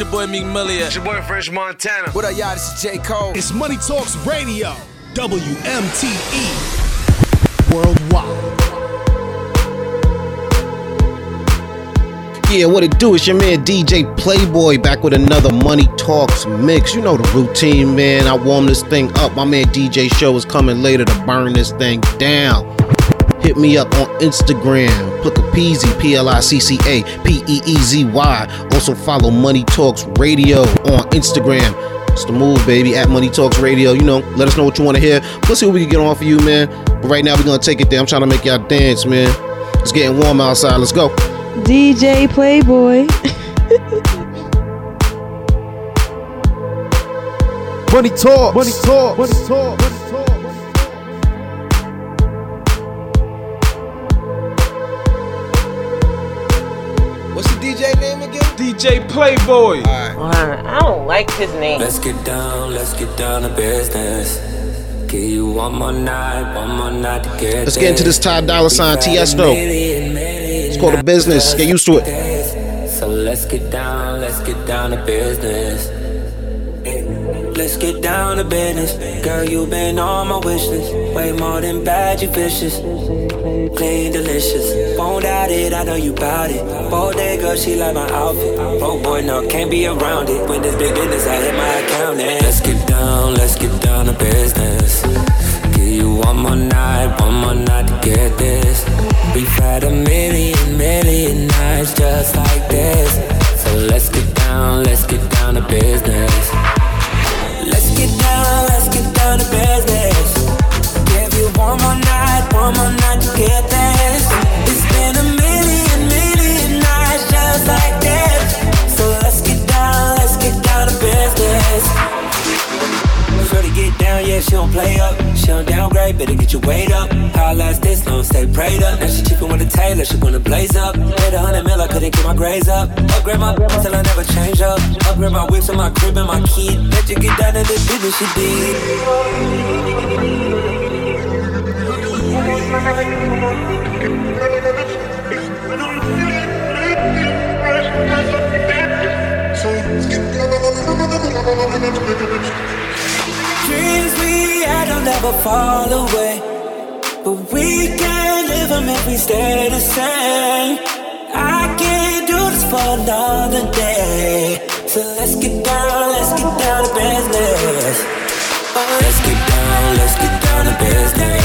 It's your boy Meek Million. It's your boy French Montana. What up, y'all? This is J. Cole. It's Money Talks Radio, WMTE, worldwide. Yeah, what it do? It's your man DJ Playboy back with another Money Talks mix. You know the routine, man. I warm this thing up. My man DJ Show is coming later to burn this thing down. Hit me up on Instagram, Pliccapeezy, P L I C C A P E E Z Y. Also follow Money Talks Radio on Instagram. It's the move, baby, at Money Talks Radio. You know, let us know what you want to hear. Let's see what we can get on for you, man. But right now, we're going to take it there. I'm trying to make y'all dance, man. It's getting warm outside. Let's go. DJ Playboy. <laughs> Money talk. Money talk. Money talk. DJ Playboy. I don't like his name. Let's get down, let's get down to business. Give you one more night, one more night to get Let's get into this Ty Dolla $ign Tiesto. It's called a business. Get used to it. So let's get down, let's get down to business. Let's get down to business. Girl, you been on my wish list. Way more than bad, you vicious. Clean, delicious. Won't doubt it, I know you bout it. Bodega, she like my outfit. Broke boy, no, can't be around it. When there's big business, I hit my account. And let's get down, let's get down to business. Give you one more night, one more night to get this. We've had a million, million nights just like this. So let's get down, let's get down to business. Let's get down, to business. Give you one more night, one more night to get this. It's been a million, million nights just like this. Shorty get down, yeah, she don't play up. She don't downgrade, better get your weight up. How last this long, stay prayed up. Now she cheapin' with a tailor, she wanna blaze up. Hit a hundred mil, I couldn't get my grades up. Upgrade my till I never change up. Upgrade my whips and my crib and my kid. Let you get down to the business she did. Dreams we had will never fall away. But we can't live them if we stay the same. I can't do this for another day. So let's get down, let's get down to business. Oh, let's get down, let's get down to business.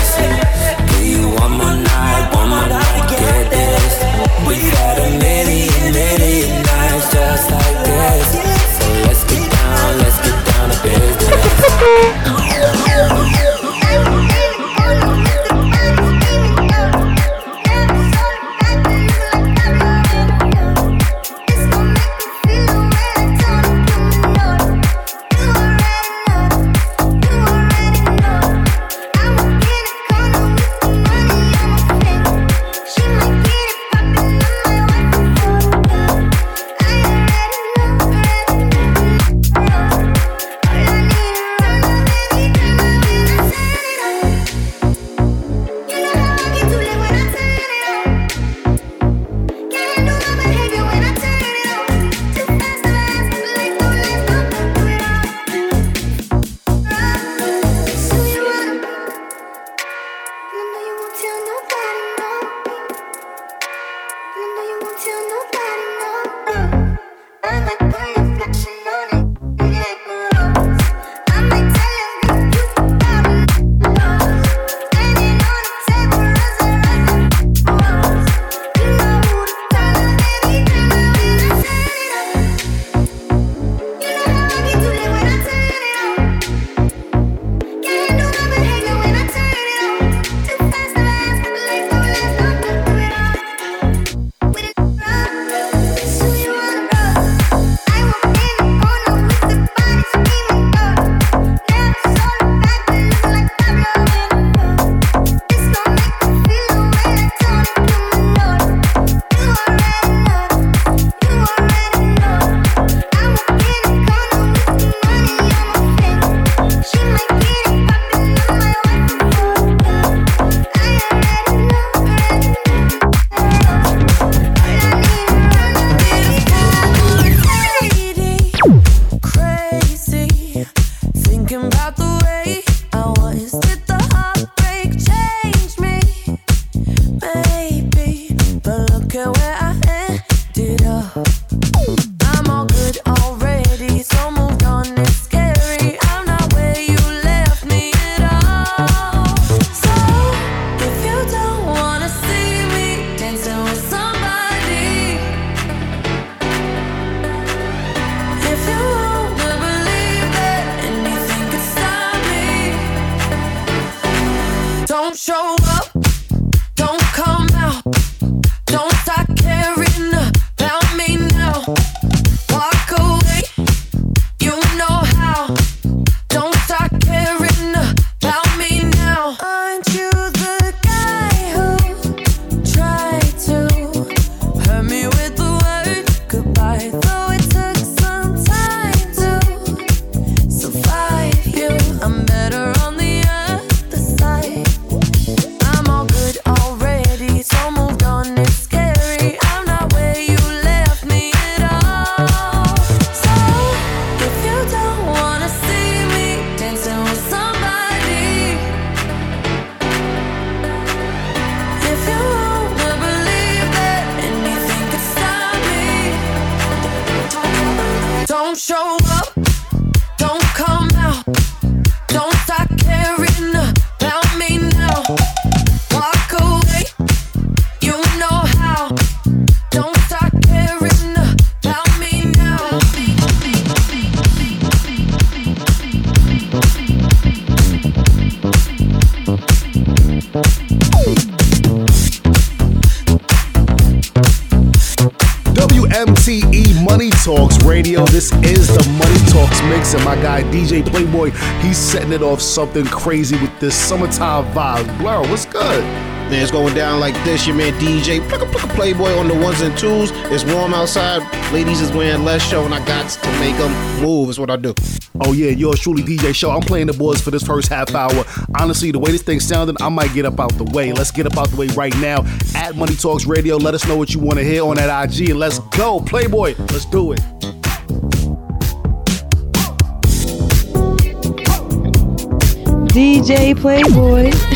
Bye. This is the Money Talks mix, and my guy DJ Playboy, he's setting it off something crazy with this summertime vibe. Blur, what's good? Man, it's going down like this. Your man DJ Plucka Plucka Playboy on the ones and twos. It's warm outside. Ladies is wearing less show, and I got to make them move. Is what I do. Oh yeah, yours truly DJ Show. I'm playing the boys for this first half hour. Honestly, the way this thing sounded, I might get up out the way. Let's get up out the way right now. At Money Talks Radio, let us know what you want to hear on that IG, and let's go, Playboy. Let's do it. DJ Playboy.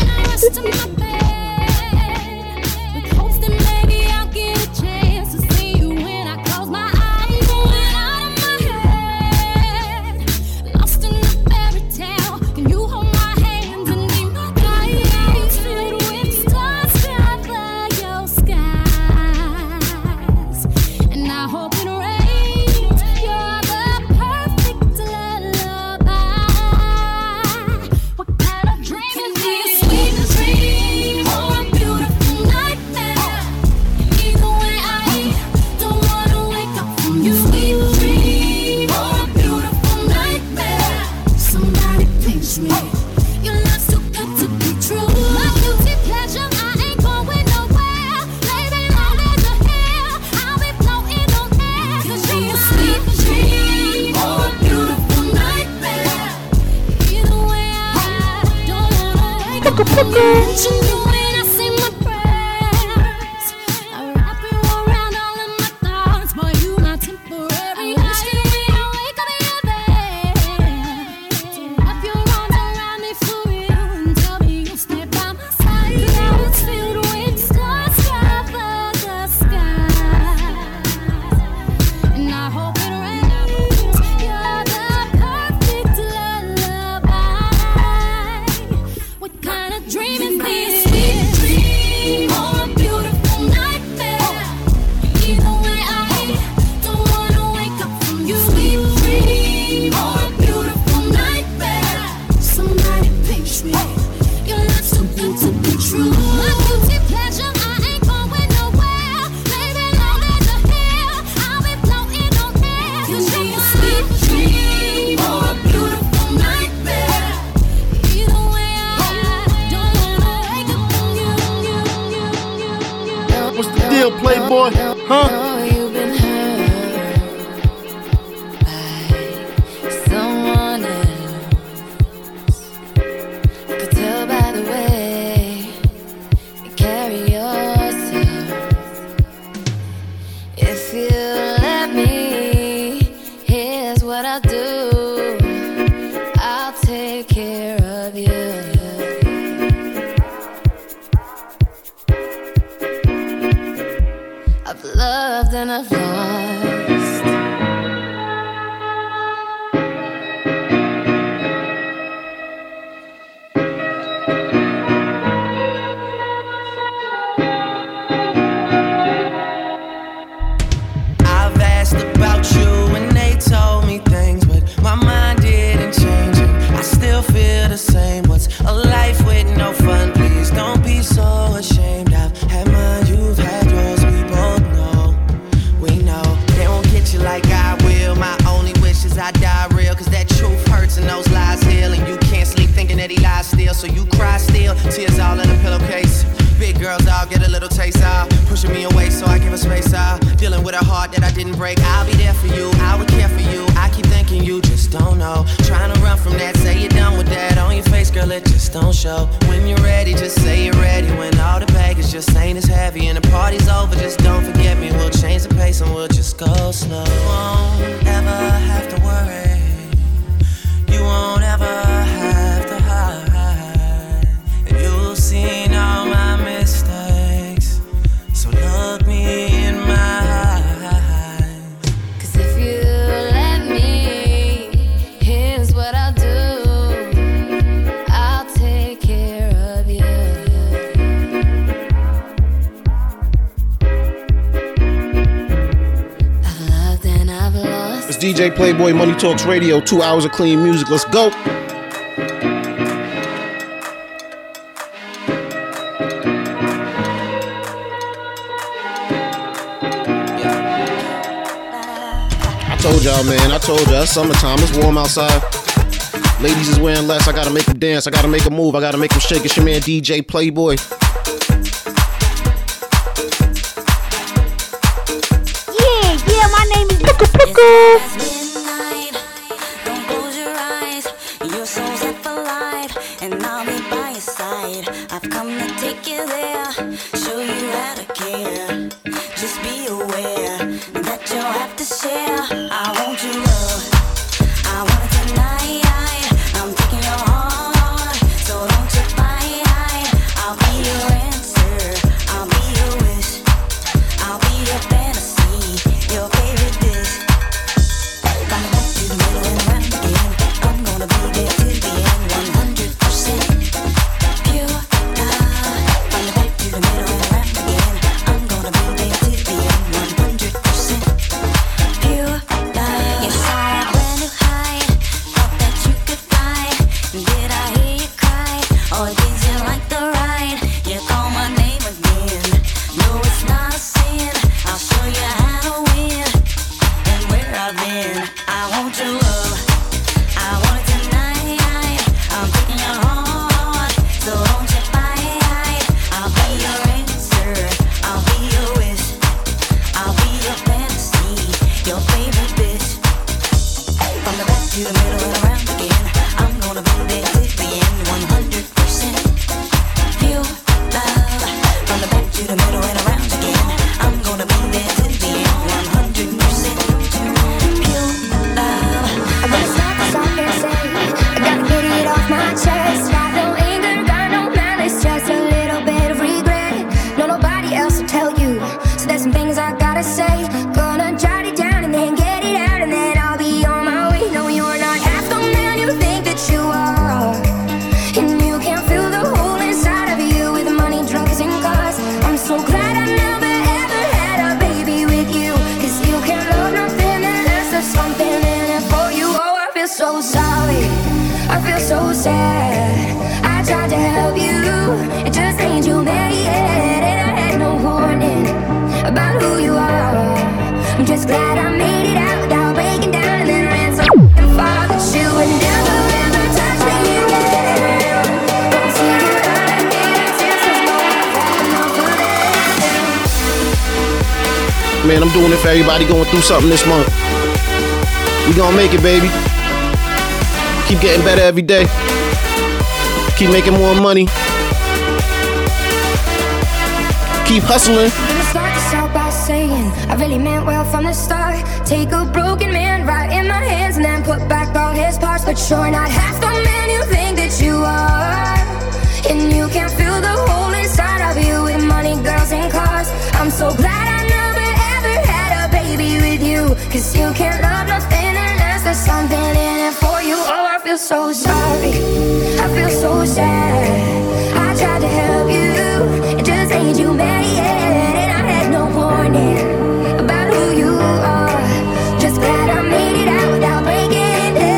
Talks Radio, two hours of clean music. Let's go. I told y'all, man. I told y'all, summertime. It's warm outside. Ladies is wearing less. I gotta make them dance. I gotta make them move. I gotta make them shake. It's your man DJ Playboy. Yeah, yeah, my name is Pickle Pickle. every day. Keep making more money. Keep hustling. I really meant well from the start. Take a broken man right in my hands and then put back all his parts, but sure not happy. so sorry. I feel so sad. I tried to help you. It just ain't you mad. And I had no warning about who you are. Just glad I made it out without breaking you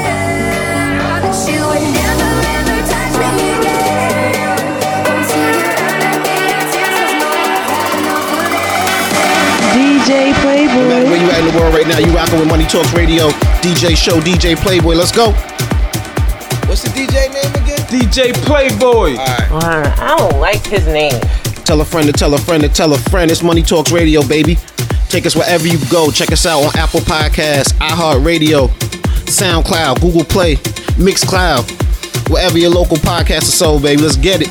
DJ Playboy. No matter where you at in the world right now, you rocking with Money Talks Radio, DJ Show, DJ Playboy. Let's go. What's the DJ name again? DJ Playboy. All right. I don't like his name. Tell a friend to tell a friend to tell a friend. It's Money Talks Radio, baby. Take us wherever you go. Check us out on Apple Podcasts, iHeartRadio, SoundCloud, Google Play, Mixcloud, wherever your local podcast is sold, baby. Let's get it.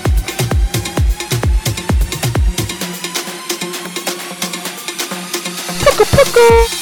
Pickle, pickle.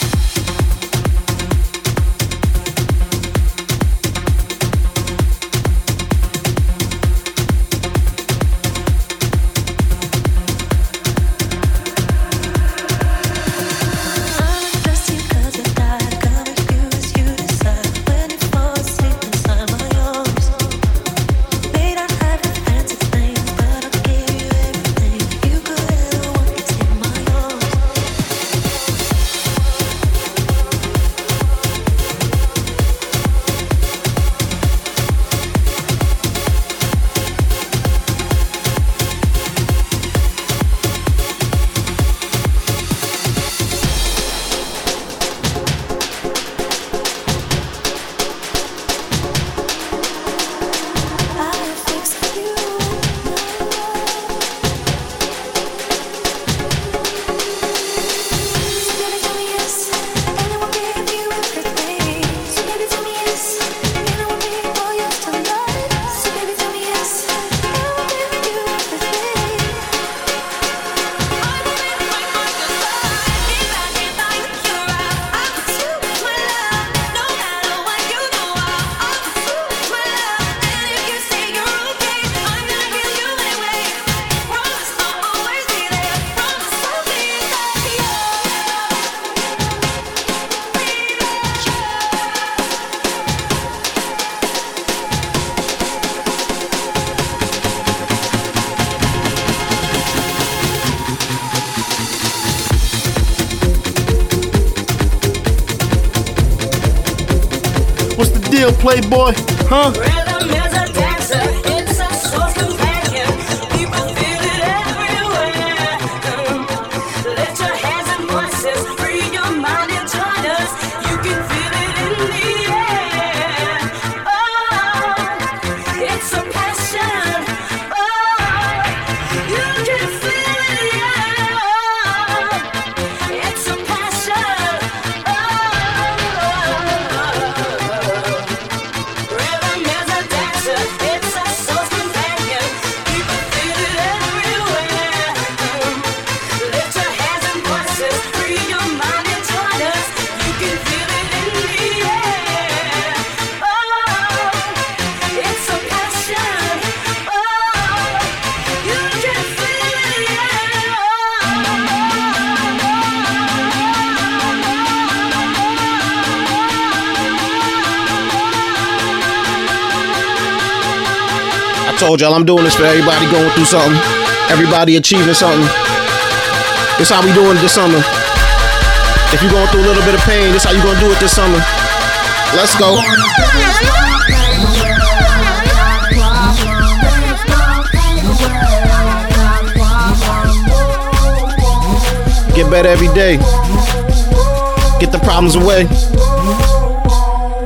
boy. Told y'all I'm doing this for everybody going through something, everybody achieving something. This how we doing this summer. If you're going through a little bit of pain, this how you gonna do it this summer. Let's go. Get better every day. Get the problems away.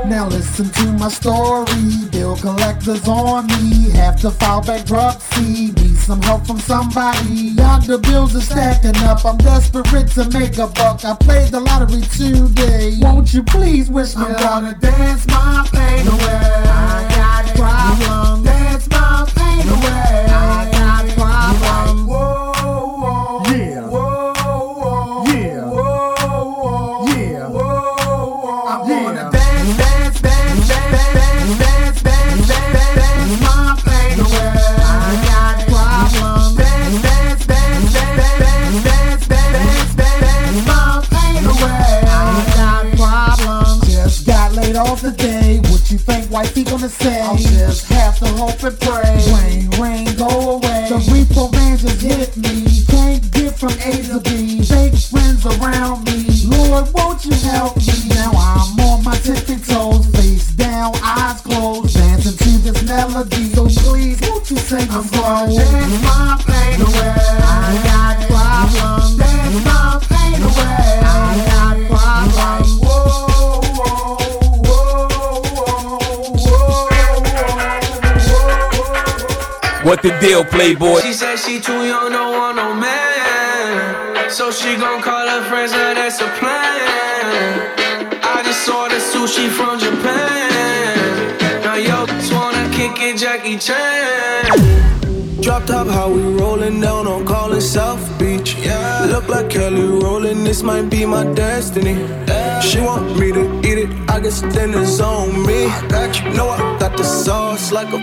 Now listen to my story. Bill collectors on me. Have to file bankruptcy. Need some help from somebody. Yonder bills are stacking up. I'm desperate to make a buck. I played the lottery today. Won't you please wish me I'm gonna dance my pain away. I got problems. Dance my pain away. Think wifey gonna say? I'll just have to hope and pray. Rain, rain, go away. The repo man just hit me. Can't get from A to B. Fake friends around me. Lord, won't you help me? Now I'm on my tippy toes, face down, eyes closed, dancing to this melody. So please, won't you sing a song? What the deal, Playboy? She said she too young, don't want no man. So she gon' call her friends, now that's a plan. I just ordered sushi from Japan. Now yo, just wanna kick it, Jackie Chan. Drop top, how we rollin' down on callin' South Beach. Yeah. Look like Kelly rollin', this might be my destiny. Yeah. She want me to eat it, I guess then it's on me. I got you, know I got the sauce like a recipe.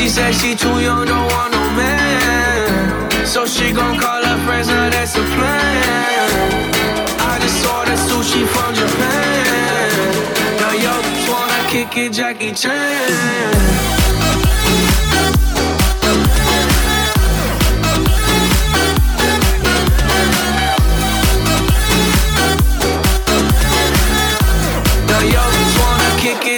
She said she too young, don't want no man. So she gon' call her friends, now that's a plan. I just ordered sushi from Japan. Now yo, just wanna kick it, Jackie Chan.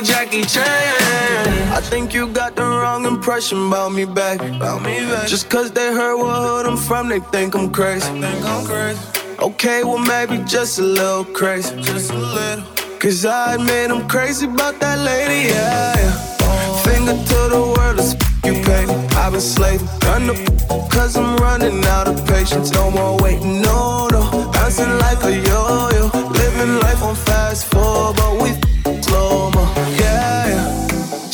Jackie Chan. I think you got the wrong impression about me back. About me back. Just cause they heard what hood I'm from, they think I'm crazy. Think I'm crazy. Okay, well maybe just a little crazy. Just a little. Cause I admit I'm crazy about that lady, yeah. yeah. Finger to the world, it's you pay. I've been slaving, run the cause I'm running out of patience. No more waiting, no, no. Bouncing like a yo-yo. Living life on fast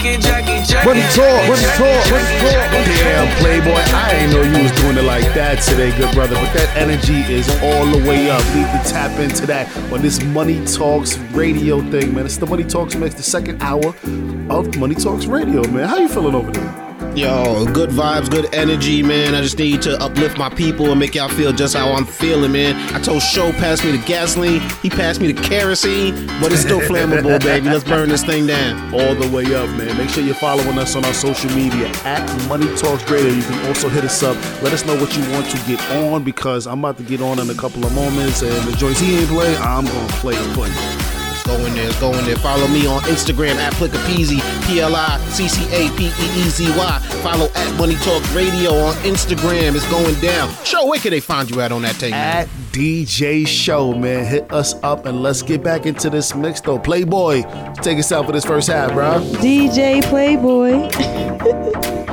Money talk, money talk, money talk. Damn, Playboy, I ain't know you was doing it like that today, good brother. But that energy is all the way up. Need to tap into that on this Money Talks radio thing, man. It's the Money Talks mix, the second hour of Money Talks radio, man. How you feeling over there? Yo, good vibes, good energy, man. I just need to uplift my people and make y'all feel just how I'm feeling, man. I told Show pass me the gasoline, he passed me the kerosene, but it's still flammable, <laughs> baby. Let's burn this thing down. All the way up, man. Make sure you're following us on our social media at Money Talks Radio. You can also hit us up. Let us know what you want to get on because I'm about to get on in a couple of moments. And the joints he ain't play, I'm gonna play it for you. Let's go in there, go in there. Follow me on Instagram at Pliccapeezy, P L I C C A P E E Z Y. Follow at Money Talk Radio on Instagram. It's going down. Show, where can they find you at on that thing? At DJ Show, man. Hit us up and let's get back into this mix though. Playboy, take us out for this first half, bro. DJ Playboy. <laughs>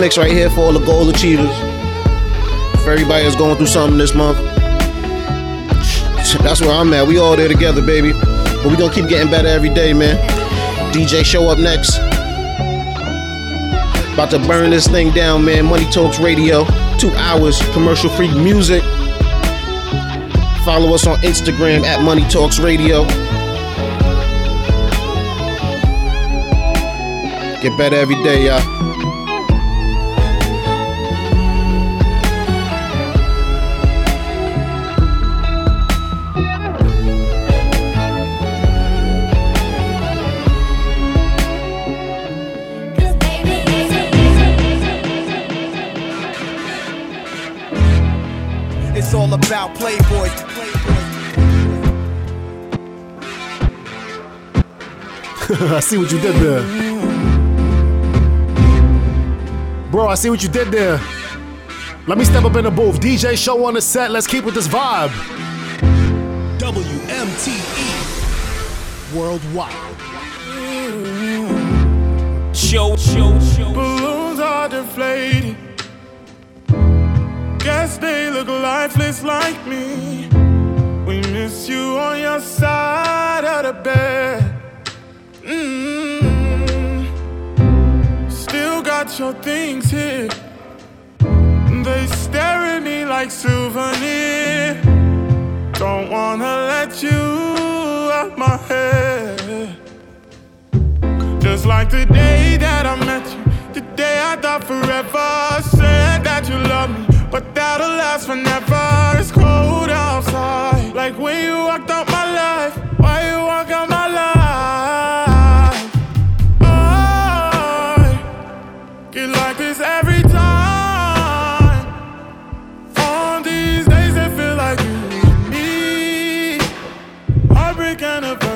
mix right here for all the goal achievers. For everybody that's going through something this month. That's where I'm at. We all there together, baby. But we gonna keep getting better every day, man. DJ show up next. About to burn this thing down, man. Money Talks Radio. Two hours commercial free music. Follow us on Instagram at Money Talks Radio. Get better every day, y'all. I see what you did there. Bro, I see what you did there. Let me step up in the booth. DJ show on the set. Let's keep with this vibe. WMTE Worldwide. Show, show, show. Balloons are deflated. Guess they look lifeless like me. We miss you on your side of the bed. your things here. They stare at me like souvenir. Don't wanna let you out my head. Just like the day that I met you, the day I thought forever. Said that you love me, but that'll last forever. It's cold outside, like when you kind of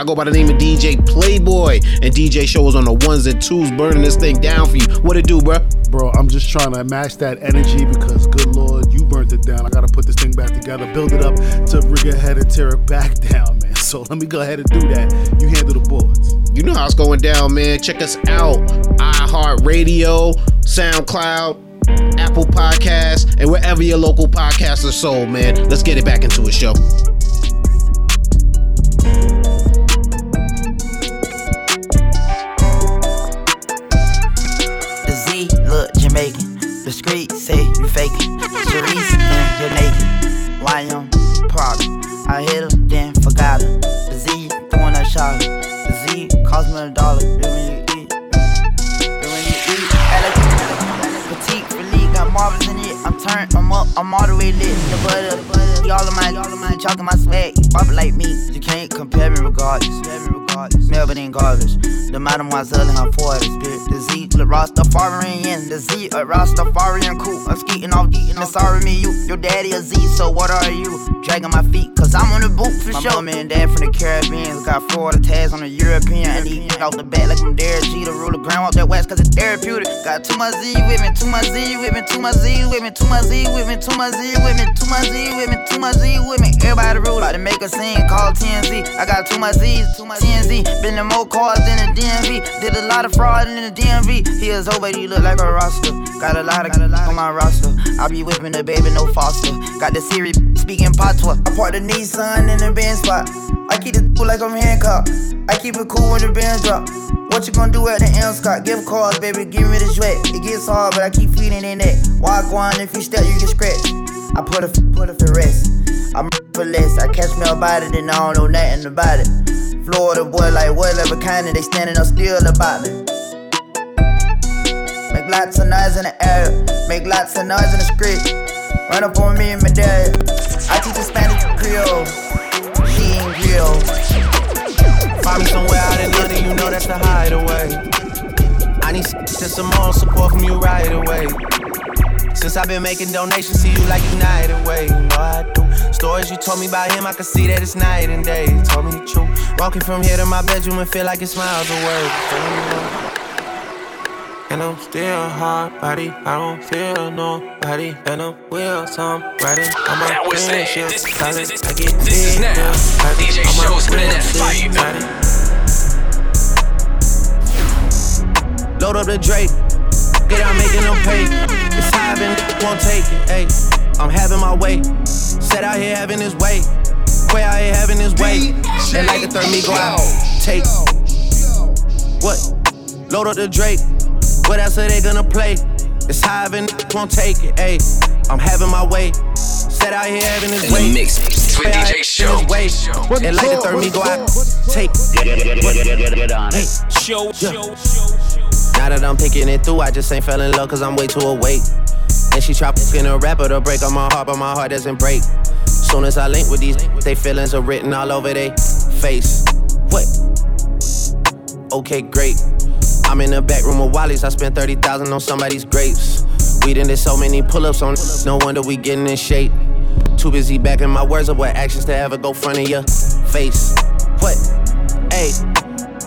I go by the name of DJ Playboy, and DJ Show is on the ones and twos, burning this thing down for you. What it do, bro? Bro, I'm just trying to match that energy because, good lord, you burnt it down. I gotta put this thing back together, build it up to rig ahead and tear it back <laughs> down, man. So let me go ahead and do that. You handle the boards. You know how it's going down, man. Check us out. iHeartRadio, SoundCloud, Apple Podcasts, and wherever your local podcasts are sold, man. Let's get it back into a show. Say you faking. Sharice and you're naked. Why I'm proud. I hit her, then forgot her. The Z throwing a shot. The Z cost me a dollar. Then when you eat, then when you eat. Ele- Petite, really got marbles in it. I'm turned, I'm up, I'm all the way lit. The butter, the butter. Y'all of my, y'all of my, chalking my swag. Pop it like me. You can't compare me regardless. Regardless. Melvin ain't garbage. The mademoiselle and her four spirit. The Z, the Rastafarian. The Z, a Rastafarian cool. I'm skeeting off, eating the sorry me, you. Your daddy a Z, so what are you? Dragging my feet, cause I'm on the boot for my sure. Mama and dad from the Caribbean got Florida tags on the European. And he off the bat like I'm Derek G to rule the ground off that west, cause it's therapeutic. Got too much Z with me, too much Z with me, too much Z with me, too much Z with me, too much Z with me, too much Z with me, too much Z with me. Everybody rule about to make a scene, call TNZ. I got too much Z's, too much TNZ. Been in more cars than the DMV. Did a lot of fraud in the DMV. He is over, he look like a roster. Got a lot of got a lot on my roster. I be whipping the baby, no foster. Got the Siri speaking patois. I park the Nissan in the Benz spot. I keep it cool <laughs> like I'm handcuffed. I keep it cool when the bands drop. What you gonna do at the M Scott? Give calls, baby, give me the sweat. It gets hard, but I keep feeding in that. Walk on, if you step, you get scratched. I put a put a for rest. I'm <laughs> for less. I catch me about it, and I don't know nothing about it. Florida boy, like whatever kind of they standing up still about me. Make lots of noise in the air, make lots of noise in the street. Run up on me and my dad. I teach her Spanish Creole. She ain't Creole. Find me somewhere out in London, you know that's the hideaway. I need some more support from you right away. Since I've been making donations to you like United Way, you know I do. Stories you told me about him, I can see that it's night and day. You told me the truth. Walking from here to my bedroom and feel like it's miles away. And I'm still hard body, I don't feel nobody. And I'm will some riding on my That was it. friendship. This- Solid, this I get this is now. DJ on my Show spinning that fire. Load up the Drake, get out making them pay. It's high and won't take it. Hey, I'm having my way. Set out here having his way. Way out here having his way. And like a third me go out. Take. What? Load up the Drake. What else are they gonna play? It's high and won't take it. Hey, I'm having my way. Set out here having his way. In the mix with DJ Show. Way. And like the third me go out, take. Get on it. Show, show, Now that I'm picking it through, I just ain't fell in love cause I'm way too awake. And she try fucking a rapper to break on my heart, but my heart doesn't break. Soon as I link with these, they feelings are written all over their face. What? Okay, great. I'm in the back room of Wally's. I spent 30,000 on somebody's grapes. We done did so many pull ups on, no wonder we getting in shape. Too busy backing my words up with actions to ever go front of your face. What? Hey,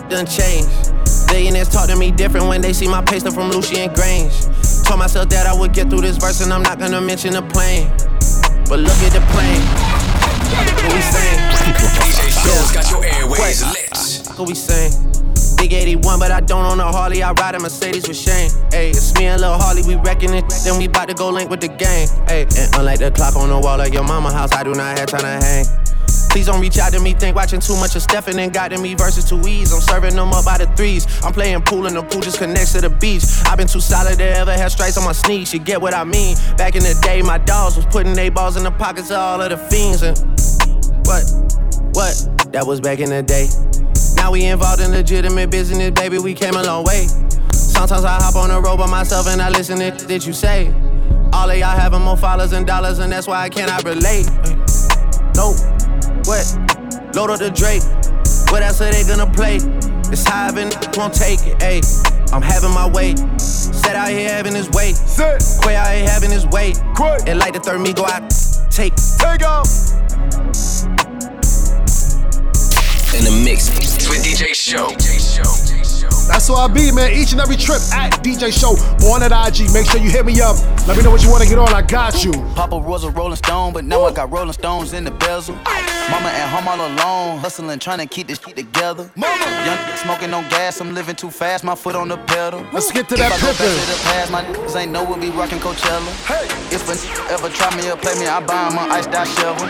done changed. Billionaires talk to me different when they see my paste from Lucian Grainge. Told myself that I would get through this verse and I'm not gonna mention the plane. But look at the plane. What we saying? DJ Show's got your airways lit. What we saying? Big 81, but I don't own a Harley. I ride a Mercedes with Shane. Hey, it's me and Lil Harley, we wrecking it. Then we bout to go link with the gang. Hey, and unlike the clock on the wall of your mama house, I do not have time to hang. Please don't reach out to me, think watching too much of Stephen and got to me versus two E's. I'm serving them up by the threes. I'm playing pool and the pool just connects to the beach. I've been too solid to ever have stripes on my sneaks. You get what I mean? Back in the day, my dogs was putting they balls in the pockets of all of the fiends. And what? What? That was back in the day. Now we involved in legitimate business, baby. We came a long way. Sometimes I hop on the road by myself and I listen to that you say. All of y'all having more followers and dollars, and that's why I cannot relate. Nope. What? Load up the Drake. What else are they gonna play? It's high and won't take it. Ayy, I'm having my way. Set out here having his way. Quay out here having his way. And like the third me go out. Take. Take off. In the mix with DJ Show. That's who I be, man. Each and every trip at DJ Show on at IG. Make sure you hit me up. Let me know what you want to get on. I got you. Papa was a Rolling Stone, but now I got Rolling Stones in the bezel. Mama at home all alone, hustling, trying to keep this shit together. Mama, young smoking no gas, I'm living too fast, my foot on the pedal. Let's get to that if I go back pippin'. to the my niggas ain't know we'll be rocking Coachella. If a ever try me or play me, I buy him an iced out shovel.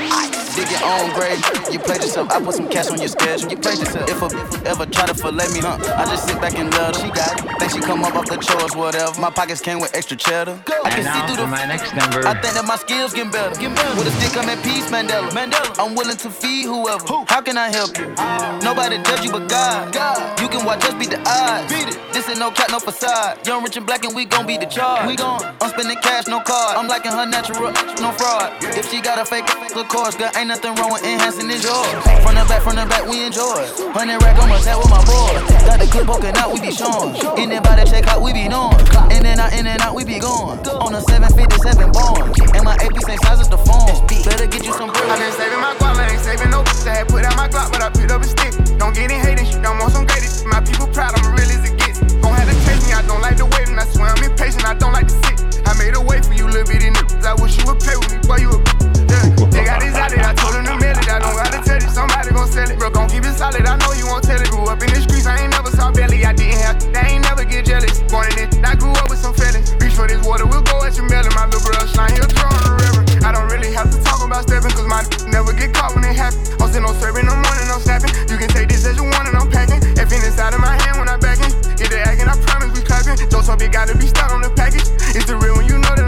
Dig your own grave, you played yourself. I put some cash on your schedule. You played yourself. If a ever try to fillet me, huh? I just sit back and love. She got it. Think she come up off the chores, whatever. My pockets came with extra cheddar. I can see through the. my next number. I think that my skills getting better. Get better. With a stick, I'm at peace, Mandela. Mandela. I'm willing to feed whoever. How can I help you? Nobody judge you but God. God. You can watch us beat the odds. Beat it. This ain't no cat, no facade. Young, rich, and black, and we gon' be the charge. We gon' I'm spending cash, no card. I'm liking her natural, no fraud. If she got a fake, of course, girl, ain't nothing wrong with enhancing this yours. From the back, from the back, we enjoy. Hundred rack on my tap with my boy. Got the clip poking out, we be showing. In and by the check out, we be knowing. In and out, in and out, we be going. On a 757 born. And my AP same size as the phone. Better get you some bread. I been saving my guap, I ain't saving no bitch. I had put out my Glock, but I picked up a stick. Don't get in hating shit, don't want some greatest. My people proud, I'm real as it gets. Gon' have to chase me, I don't like the waiting. I swear I'm impatient, I don't like to sit. I made a way for you, little bitty niggas. I wish you would play with me, boy, you a yeah. They got this out it, I told them to mail it. I don't gotta tell it, somebody gon' sell it. Bro, gon' keep it solid, I know you won't tell it. Grew up in the streets, I ain't belly. I didn't have, they ain't never get jealous. Born in it, I grew up with some feelings. Reach for this water, we'll go at your melon. My little brother slime, he'll throw the river. I don't really have to talk about stepping, cause my never get caught when it happen. Oh, I'm still no serving no morning, I'm snapping. You can take this as you want and I'm packing. If in inside of my hand when I back in. Get the acting, I promise we clapping. Those up, it gotta be stuck on the package. It's the real when you know that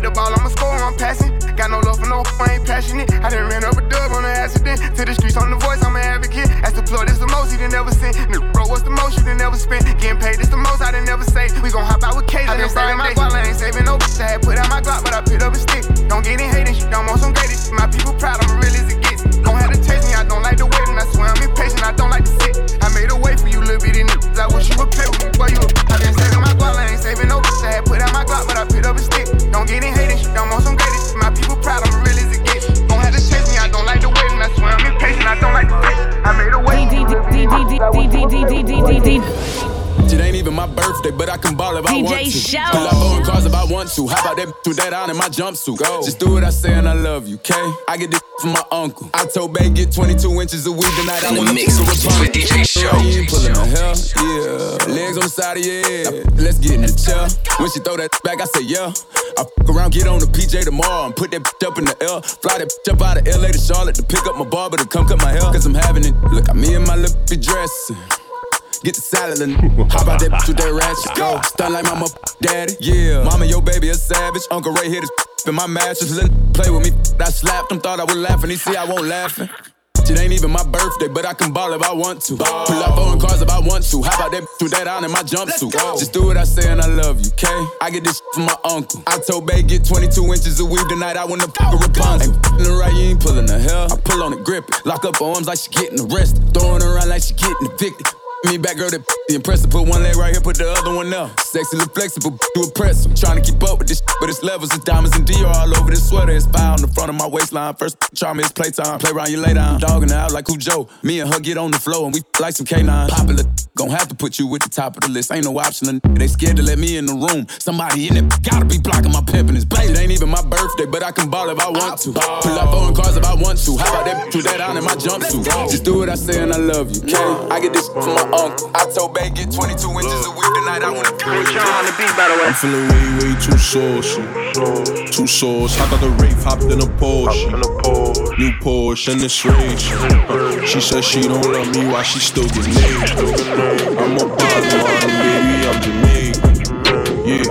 I'm passing. Get the ball, I'ma score, I'm passing. Got no love for no, I ain't passionate. I done ran up a dub on an accident. To the streets on the voice, I'm an advocate. As the plug, this the most you done never seen. Nigga, bro, what's the most you done never spent? Getting paid, this the most I done never saved. We gon' hop out with K's. I been saving my guap, I ain't saving no bitch. I had put out my Glock, but I picked up a stick. Don't get in hating shit, don't want some greatest shit. My people proud, I'm real as it gets. Gon' have to taste me, I don't like the waiting. I swear I'm impatient, I don't like to sit. I made a way for you, little bitty niggas. I wish you would play with me, boy, you I been saving my guap, I ain't saving no bitch. I had put out my Glock, but I picked up a stick. Don't get in hating shit, don't want some greatest. My people proud, I'm real as it gets. Gon' have to taste me, I don't like the waiting. I swear I'm impatient, I don't like to sit. I made a way. It ain't even my birthday, but I can ball if I DJ want to. Show. Pull up on cars if I want to. How about that with that on in my jumpsuit? Go. Just do what I say and I love you, okay? I get this from my uncle. I told Bay get 22 inches of weed tonight. I the wanna mix pick her with apart. DJ Show. You ain't pulling the hell, yeah. Legs on the side of your head. Let's get in the chair. When she throw that back, I say yeah. I fuck around, get on the PJ tomorrow and put that up in the L. Fly that up out of LA to Charlotte to pick up my barber to come cut my hair. Cause I'm having it. Look at me in my little dress. Get the salad and <laughs> how about that bitch with that ratchet? Go stun like mama daddy. Yeah, mama, your baby a savage. Uncle Ray hit his <laughs> in my mattress. Let play with me. I slapped him, thought I was laughing. He see I won't laughing. It ain't even my birthday, but I can ball if I want to. Pull up on cars if I want to. How about that <laughs> with that on in my jumpsuit? Just do what I say and I love you, okay? I get this from my uncle. I told Bay get 22 inches of weave tonight. I wanna fuck a Rapunzel. Ain't the right, you ain't pulling the hell. I pull on it, grip it. Lock up her arms like she getting arrested. Throwing around like she getting evicted. Me back girl that the impressive. Put one leg right here, put the other one up. Sexy, look flexible, do impress em. Trying to keep up with this, but it's levels of diamonds and Dior all over this sweater. It's fire on the front of my waistline. First try me, it's playtime. Play around, you lay down. Dogging out like Joe. Me and her get on the floor and we like some K9. Popular, gon' have to put you at the top of the list. Ain't no option. They scared to let me in the room. Somebody in it gotta be blocking my pimpin' his baby. It ain't even my birthday, but I can ball if I want to. Pull up on cars if I want to. How about that with that on in my jumpsuit? Just do what I say and I love you. Okay? I get this from my uncle. I told Bay get 22 inches a week tonight. I wanna do it. on the beat, by the way. I'm feeling way, way too saucy. Too sauce. I got the Wraith hopped in a Porsche. New Porsche and it's race. She said she don't love me while she still get laid. I'm a bad man, baby, I'm Jamaican. Yeah.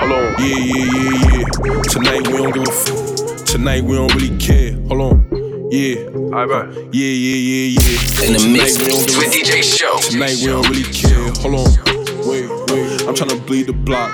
Hold on. Yeah, yeah, yeah, yeah. Tonight we don't give a f. Tonight we don't really care. Hold on. Yeah. Alright, Yeah, yeah, yeah, yeah. In the mix with DJ Show. Tonight we don't really care. Hold on. Wait, wait. I'm trying to bleed the block.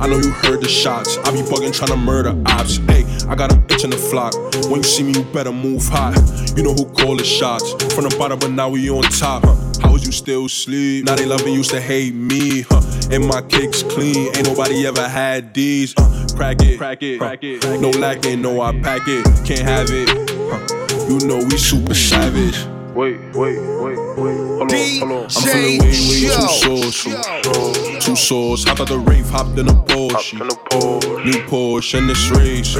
I know you heard the shots. I be bugging trying to murder ops. Hey, I got an itch in the flock. When you see me, you better move hot. You know who call the shots. From the bottom, but now we on top. How was you still sleep? Now they loving used to hate me. Huh. And my kicks clean. Ain't nobody ever had these. Uh, crack it, crack it, crack it. No lacking, no I pack it. Can't have it. Huh. You know we super savage. Wait, wait, wait, wait. Hold on, hold on. I'm feeling way, way too saucy. Two sauce. Hopped out the Wraith, hopped in a Porsche. New Porsche and this race.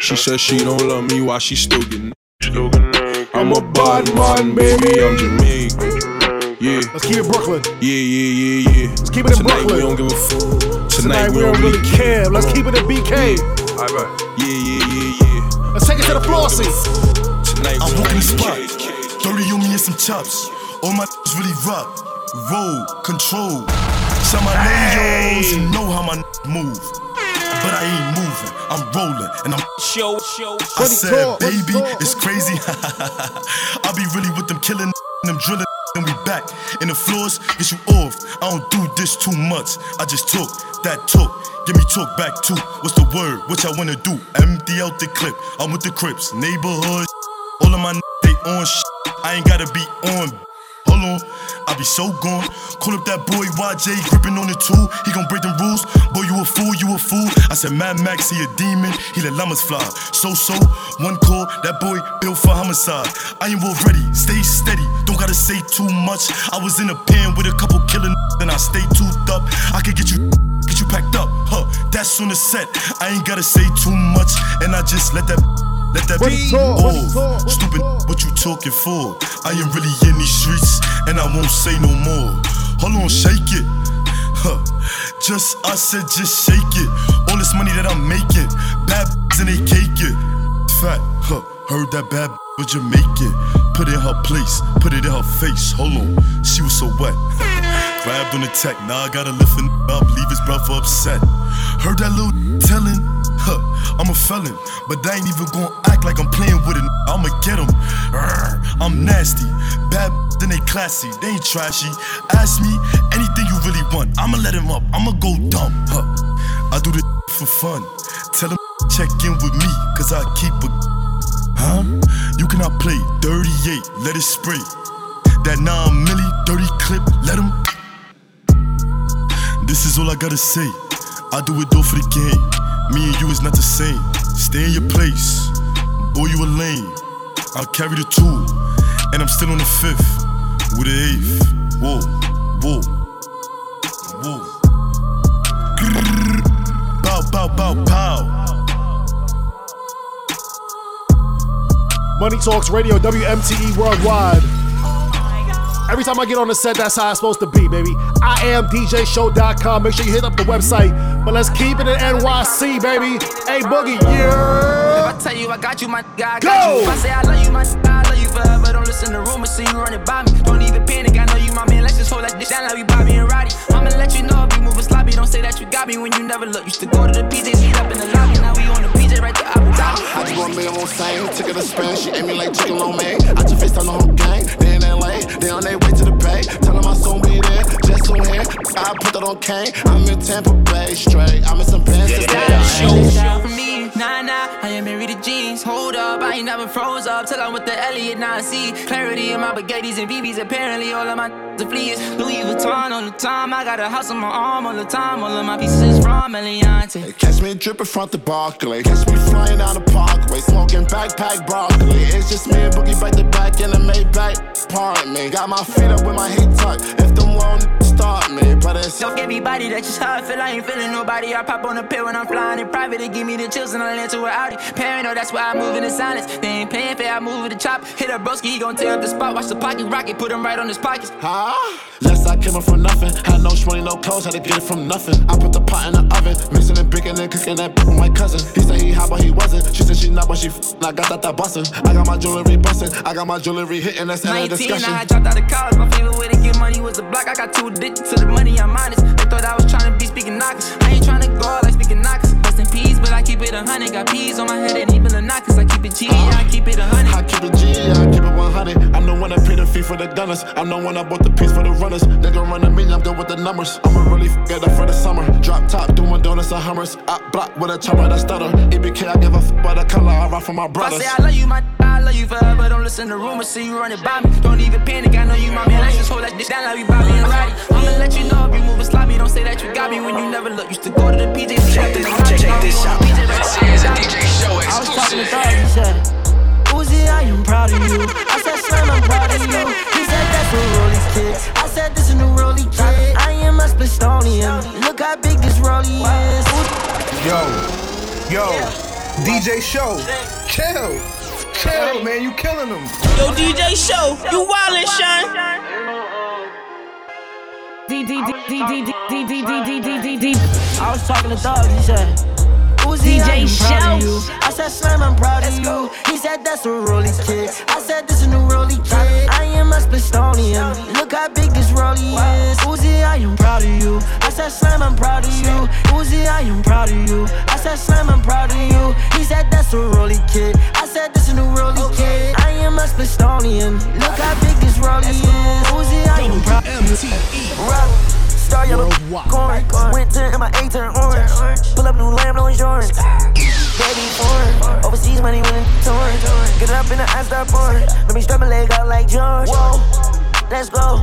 She says she don't love me while she still getting. I'm a bad man, baby. I'm Jamaican. Yeah. Let's keep it Brooklyn. Yeah, yeah, yeah, yeah. Let's keep it in Tonight Brooklyn. we don't give a fuck. Tonight, Tonight we don't really care. Let's keep it in BK. Alright. Yeah, yeah, yeah, yeah. Let's take it to the floor seat. Tonight I'm walking the spot. 30 on me and some chops. All my <laughs> really rock. Roll, control. Some my names and know how my <laughs> move. But I ain't moving. I'm rolling and I'm show, show. I said, baby, it's crazy. <laughs> I be really with them killing them drilling. And we back in the floors, get you off. I don't do this too much. I just talk that talk. Give me talk back too. What's the word? What y'all wanna do? Empty out the clip. I'm with the Crips, neighborhood. All of my n- they on sh- I ain't gotta be on. On, I be so gone. Call up that boy YJ, gripping on the tool. He gon' break them rules. Boy, you a fool, you a fool. I said Mad Max, he a demon. He let llamas fly. So so, one call, that boy built for homicide. I ain't already, stay steady. Don't gotta say too much. I was in a pen with a couple killing, and I stay toothed up. I could get you. Get you packed up, huh? That's on the set. I ain't gotta say too much, and I just let that let that be oh, stupid. What you talking for? I am really in these streets, and I won't say no more. Hold on, shake it. Huh. Just I said, just shake it. All this money that I'm making, bad and they cake it. Fat, huh? Heard that bad but Jamaican. Put it in her place, put it in her face. Hold on, she was so wet. Grabbed on the tech, now I gotta lift it up, leave his brother upset. Heard that little telling, I'm a felon, but I ain't even gonna act like I'm playing with it. I'ma get him. I'm nasty, bad then they classy, they ain't trashy. Ask me anything you really want, I'ma let him up, I'ma go dumb, huh. I do this for fun. Tell him check in with me, cause I keep a Huh? You cannot play 38, let it spray. That 9 milli, dirty clip, let him. This is all I gotta say. I do it all for the game. Me and you is not the same. Stay in your place. Boy, you a lame. I'll carry the two. And I'm still on the fifth. With the eighth. Whoa, whoa, whoa. Grrr. Bow, bow, bow, pow. Money Talks Radio, WMTE Worldwide. Every time I get on the set, that's how it's supposed to be, baby. I am DJShow.com. Make sure you hit up the website. But let's keep it in NYC, baby. Hey, Boogie, yeah. If I tell you I got you, my guy, I Go! got you. If I say I love you, my I love you forever. Don't listen to rumors, see you running by me. Don't even panic, I know you my man. Let's just hold that dish down like we Bobby and Roddy. I'ma let you know if you moving sloppy. Don't say that you got me when you never look. Used to go to the PJs, meet up in the lobby. Now we she want me on same, took her to Spain. She ate me like chicken on me. I just faced on the whole gang. They in LA, they on their way to the bay. I put that on Kane. I'm in Tampa Bay straight. I'm in some pants today. Show for me, nah nah. I am married to jeans. Hold up, I ain't never froze up till I'm with the Elliot. Now I see clarity in my baguettes and BBs. Apparently, all of my the fleas. Louis Vuitton all the time. I got a house on my arm all the time. All of my pieces from Eliantte. Catch me dripping front the Barclay. Catch me flying down the parkway. Smoking backpack broccoli. It's just me and Boogie back to back in the Maybach. Pardon me. Got my feet up with my heat tucked. If them won't start me, but it's. Don't everybody that's just how I feel. I ain't feeling nobody. I pop on the pill when I'm flying in private. They give me the chills and I land to an Audi. Paranoid, that's why I move in the silence. They ain't playing fair. I move with the chop. Hit a broski, he gon' tear up the spot. Watch the pocket rocket, put him right on his pockets. Huh? Yes, I came up from nothing. Had no money, no clothes, had to get it from nothing. I put the pot in the oven, mixing and baking and cooking that with my cousin. He said he hot, but he wasn't. She said she not, but she f- I got that that bustin'. I got my jewelry bustin', I got my jewelry hitting. That's end of 19, discussion. I dropped out of college. My favorite way to get money was the block. I got too addicted to the money, I'm honest. They thought I was trying to be speaking knockers. I ain't trying to go out like speaking knockers. Rest in peace, but I keep it a hundred. Got peas on my head and even the knockers. I keep it G, I keep it a hundred. I keep it G, I keep it 100. I'm the one that paid the fee for the gunners. I'm the one that bought the piece for the runners. Nigga running me, I'm good with the numbers. I'ma really f it up for the summer. Drop top, doing donuts and hummers. I block with a chopper that stutter. EBK, I give a f by the color. I rock for my If I say I love you, my I love you forever. Don't listen to rumors, see you running by me. Don't even panic, I know you my man. I just hold that dick down like we Bobby and Roddy. I'ma let you know if you moving sloppy. Don't say that you got me when you never look. Used to go to the PJ. Check, check, check this out. This is a DJ Show I was talking to exclusive. Said, Uzi, I am proud of you. I said, Slim, I'm proud of you. He said, that's a Rollie kid. I said, this a new Rollie kid. I am a Spistonian. Look how big this Rollie is. Yo, yo, DJ Show, chill, chill, man, you killing them. Yo, DJ Show, you wildin', Sean. I was talking to Thug, he said, Uzi, I am proud of you. I said, Slim, I'm proud of you. He said, that's a Rollie kid. I said, this a new Rollie kid. I am a Spistonian. Look how big this Rollie is. I said, Slam, I'm proud of you. Uzi, I am proud of you. I said, Slam, I'm proud of you. He said, that's a Rollie kid. I said, this a new Rollie kid. I am a Spistonian. Look how big this Rollie is. Uzi, I am proud of you. Rock. Star yellow, corn. Went to in my A turn orange. Pull up new lamb, no insurance. Baby foreign. Overseas money it's torn. Get it up in the eyes, start pouring. Let me strap my leg out like George. Whoa, let's go.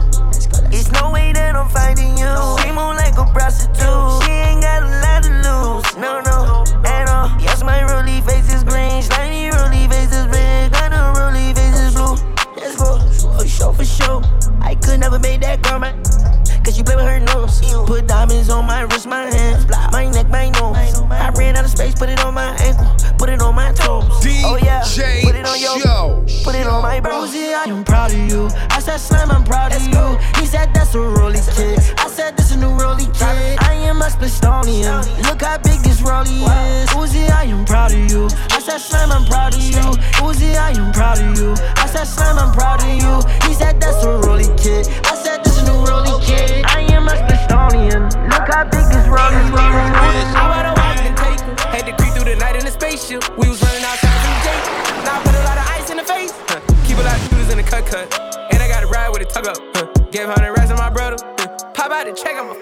It's no way that I'm fighting you. She move like a prostitute. She ain't got a lot to lose. No, no, at all. Yes, my rolly face is green. Slimy rolly face is red. Got a rolly face is blue. Let's go. For sure, for sure. I could never make that my. Cause you play with her nose. Put diamonds on my wrist, my hands, my neck, my nose. I ran out of space, put it on my ankle, put it on my toes. oh yeah, put it on your, Show. put it on my bros. I am proud of you. I said Slim, I'm proud of you. He said that's a Rollie kid. I said this a new Rollie kid. I am a Spistonian. Look how big this Rollie is. Uzi, I am proud of you. I said Slim, I'm proud of you. Uzi, I am proud of you. I said Slim, I'm proud of you. He said that's a Rollie kid. I said this a new Rollie kid. I am a Spistonian. Look how big this Rollie is. I ride a walk and take her. Had to creep through the night in the spaceship. We was running outside from the gate. Now I put a lot of ice in the face. Huh. Keep a lot of shooters in the cut cut. And I got a ride with a tug up. Huh. Gave 100 rats to my brother. Huh. Pop out to check him.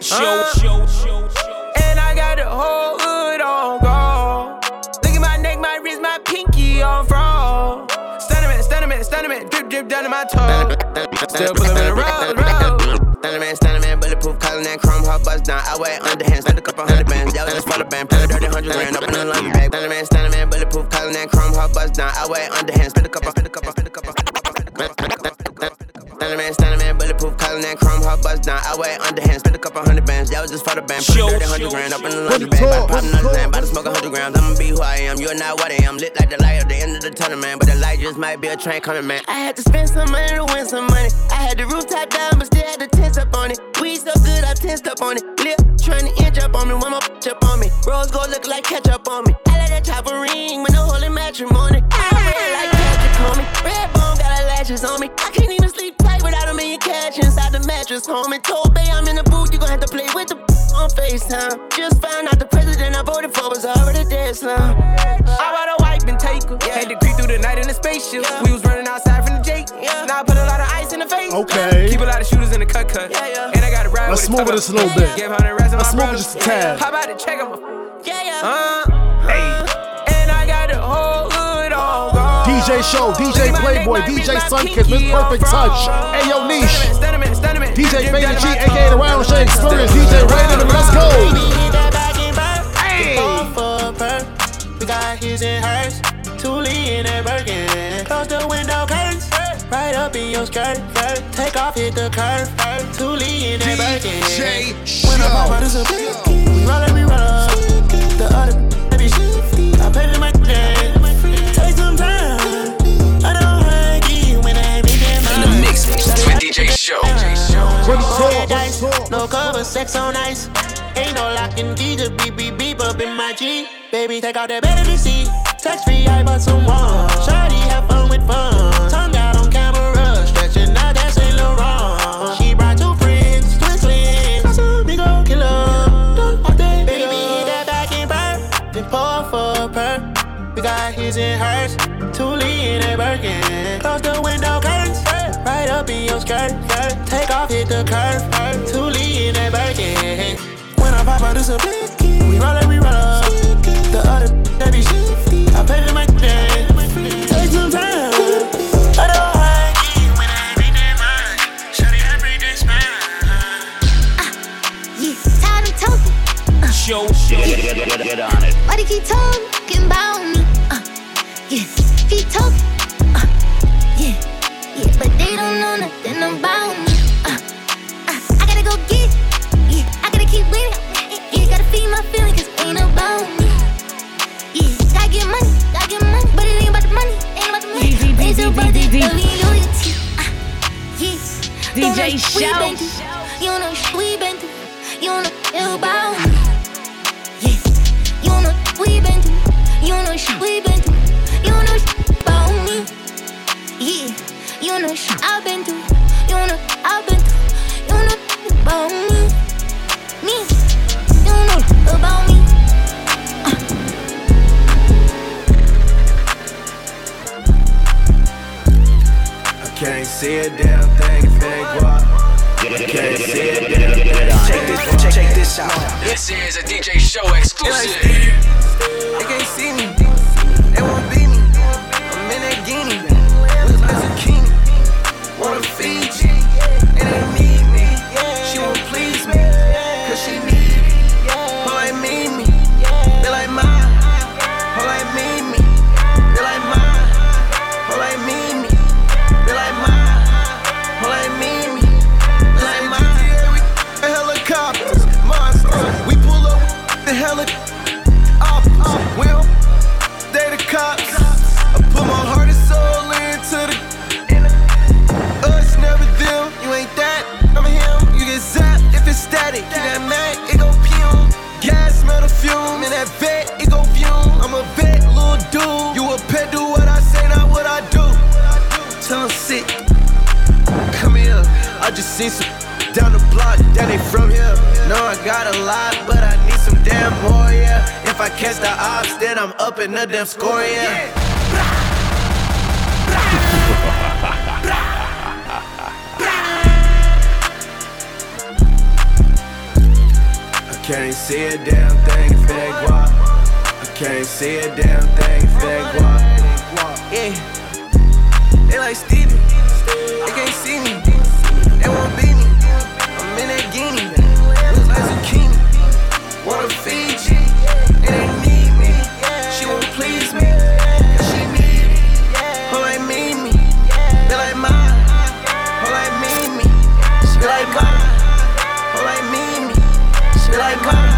Show, uh. show, show, show. And I got the whole hood on gold. Look at my neck, my wrist, my pinky on fraud. Drip, down to my. Still pulling in the road, road. Stunner man, bulletproof, calling that chrome, hot bust down. I weigh underhand, spend a couple hundred bands. That just for the band, put a dirty hundred grand up in the laundry bag. Stunner man, stunner man, bulletproof, calling that chrome, hot bust down. I weigh underhand, spend a couple, spend a couple, spend a couple, spend a couple. Stunner man, stunner man, bulletproof, calling that chrome, hot bust down. I weigh underhand, spend a couple hundred bands. That was just for the band, put a dirty hundred grand up in the laundry bag. About to pop another lamb, about to smoke a hundred grams. I'ma be who I am, you're not what I am. Lit like the light at the end of the tunnel, man. But the light just might be a train coming, man. I had to spend some money to win some money. I had the rooftop down, but still had the tents up on it. Weed so good, I tensed up on it. Lip trying to inch up on me, one more bitch up on me. Rose gold look like ketchup on me. I let that chopper ring with no holy matrimony. I red like Patrick on me. Red bone got her lashes on me. I can't even sleep tight without a million cash inside the mattress, homie. Told Bay I'm in the booth, you gon' have to play with the on FaceTime. Just found out the president I voted for was already dead, slum. I ride a wipe and take her. Had to creep through the night in the spaceship. We was running outside from the Jake. Now I put a lot of ice in the face. Okay. Keep a lot of shooters in the cut cut. And I got a ride Let's with move it a just a little bit. Give 100 rest Let's on my move it brothers. just a tad. How about to check them? Yeah, yeah. Uh, hey. DJ Show, DJ Playboy, DJ Sunkiss, Miss Perfect Touch, Ayo Niche, DJ Faded G, aka the Round Shade Experience, DJ Raiden, let's go. Hey. We got his and hers. Thule in that Birkin. Close the window curtains. Right up in your skirt. Take off, hit the curve. Thule in that Birkin. When I pop out, it's a big We roll we roll. The other baby. I pay my game. Show. Paradise, no cover, sex on ice. Ain't no locking key, just beep beep beep up in my G. Baby, take out that better see. Text free, I bought some one. Shawty, have fun with fun. Tongue out on camera, stretching out that Saint Laurent. She brought two friends, twin twins. That's a big old killer. All day, baby, hit that back and burn. Then pour for a purr. We got his and hers. Thule in a Birkin. Close the window curtains. Right up in your skirt. Take off, hit the curve. Thule in a Birkin. When I pop out, it's a big key. We roll it, we roll up. The other baby shifty. I pay for my day. Take some time. I don't hang you when I read that mind. Shawty, I bring that Yeah, tired of talking. Show, show. Get, on it. Why do you keep talking loyalty. Uh, yeah. Know DJ we been through. You know. You about me. Yeah. You know we been through. You know we been through. You know about me. Yeah. You know I've been through. You know I've been through. You know about. Me. See a damn thing if it ain't guap. I can't see a damn thing. Check this, check, check this out. This is a DJ Show exclusive. They can't see me. I some down the block, that they from here. No, I got a lot, but I need some damn more, yeah. If I catch the ops, then I'm up in the damn score, yeah. I can't see a damn thing if it guap. I can't see a damn thing if it guap. Yeah. They like Stevie. They can't see me. They won't beat me. I'm in that guinea. Look like zucchini. Wanna feed you. And they need me. She won't please me. Cause she need me. Her like me, me. They like mine. Her like me, me. She like mine. Her like me, me. She like mine.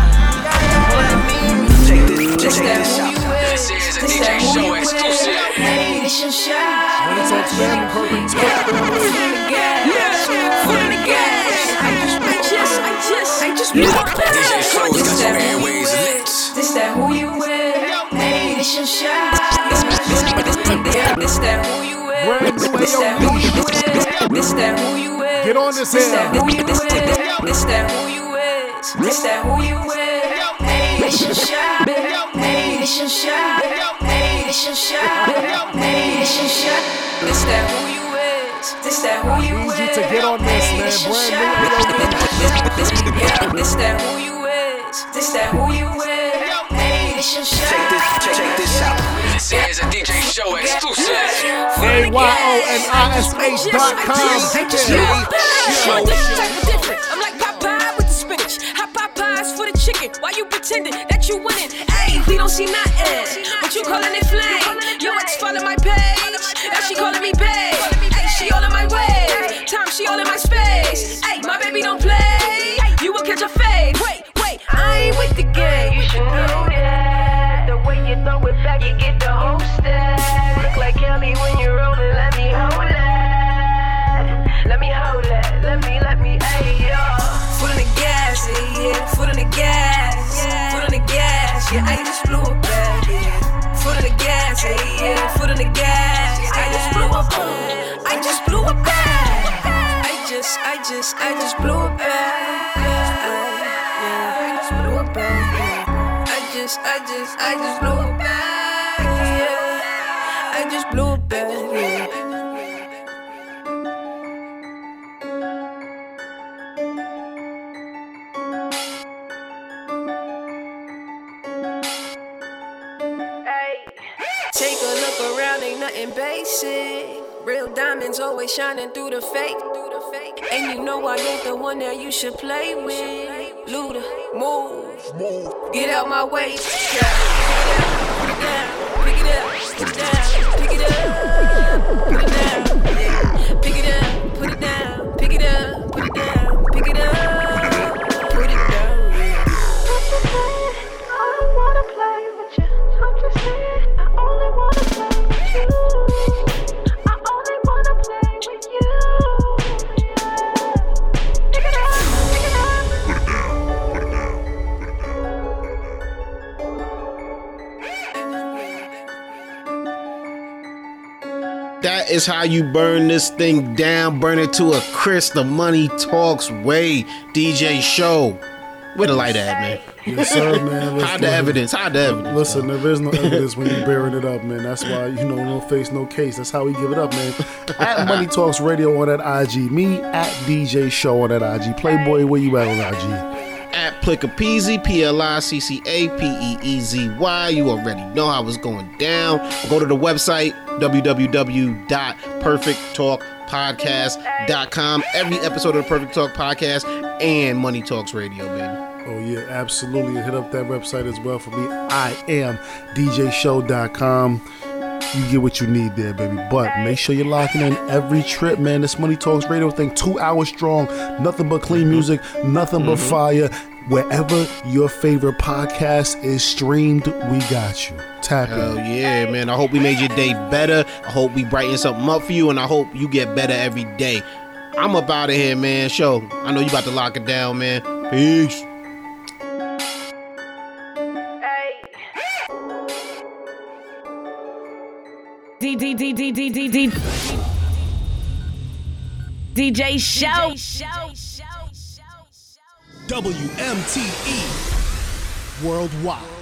Her like me, me. Check this, check, check this out. This is a DJ Show exclusive. Hey, it's your shot. When it's all family, perfect Foot in the gas. DJ Show This got that who you airways with? lit. This that who you with? Hey, it's your shot. Yeah, this that who you with? This that who you with? This that who you with? Get on this This that who you with? This that who you with? This that who you with? Hey, it's your shot. Hey, it's your shot. Hey, it's your shot. Hey, it's your shot. This that who you is. This that who you is. Need you to get on this, man. Brand new This, yeah, this that who you is. This that who you is. Hey, this your shot. Check this, check, check this out. This is a DJ show exclusive. A-Y-O-N-I-S-H dot com. Get there. I'm like Popeye with the spinach. Hot Popeyes for the chicken. Why you pretending that you winning? Hey, we don't see nothing. But you calling it flame. Yo, ex follow my page. Now she calling me babe. She all in my space. Hey, my baby don't play. You will catch a fade. Wait, wait, I ain't with the game. You should know that. The way you throw it back, you get the whole stack. Look like Kelly when you're rolling. Let me hold that. Let me hold that. Let me, let me, ayy, yo. Foot on the gas, yeah, yeah. Foot on the gas. Foot on the gas, yeah. I just blew it back, yeah. Foot on the gas, yeah, yeah. Foot on the gas. I just blew it back. I just blew it back. I just, I just, I just blew it back. Yeah, I just blew it back. I just, I just, I just blew it back. Yeah, I just blew it back. Yeah. Take a look around, ain't nothing basic. Real diamonds always shining through the fake. And you know I ain't the one that you should play with. Luda, move, move. get out my way. Yeah. Pick it up, put it down, pick it up, put it down, That is how you burn this thing down, burn it to a crisp. The money talks way. DJ show. Where the light at, man? Yes, sir, man. Hide the evidence. Hide the evidence. Listen, there is no evidence when you're bearing it up, man. That's why you know no face, no case. That's how we give it up, man. At Money Talks Radio on that IG, me at DJ Show on that IG. Playboy, where you at on IG? At Pliccapeezy, P L I C C A P E E Z Y. You already know how it's going down. Go to the website, www.perfecttalkpodcast.com. Every episode of the Perfect Talk Podcast and Money Talks Radio, baby. Oh yeah, absolutely. Hit up that website as well for me. I am DJShow.com. You get what you need there, baby. But make sure you're locking in every trip, man. This Money Talks Radio thing, two hours strong. Nothing but clean music, nothing but mm-hmm. fire. Wherever your favorite podcast is streamed, we got you. Tap Hell in. yeah, man. I hope we made your day better. I hope we brighten something up for you, and I hope you get better every day. I'm up out of here, man. Show. I know you about to lock it down, man. Peace. D D D D D D D DJ Show. WMTE Worldwide.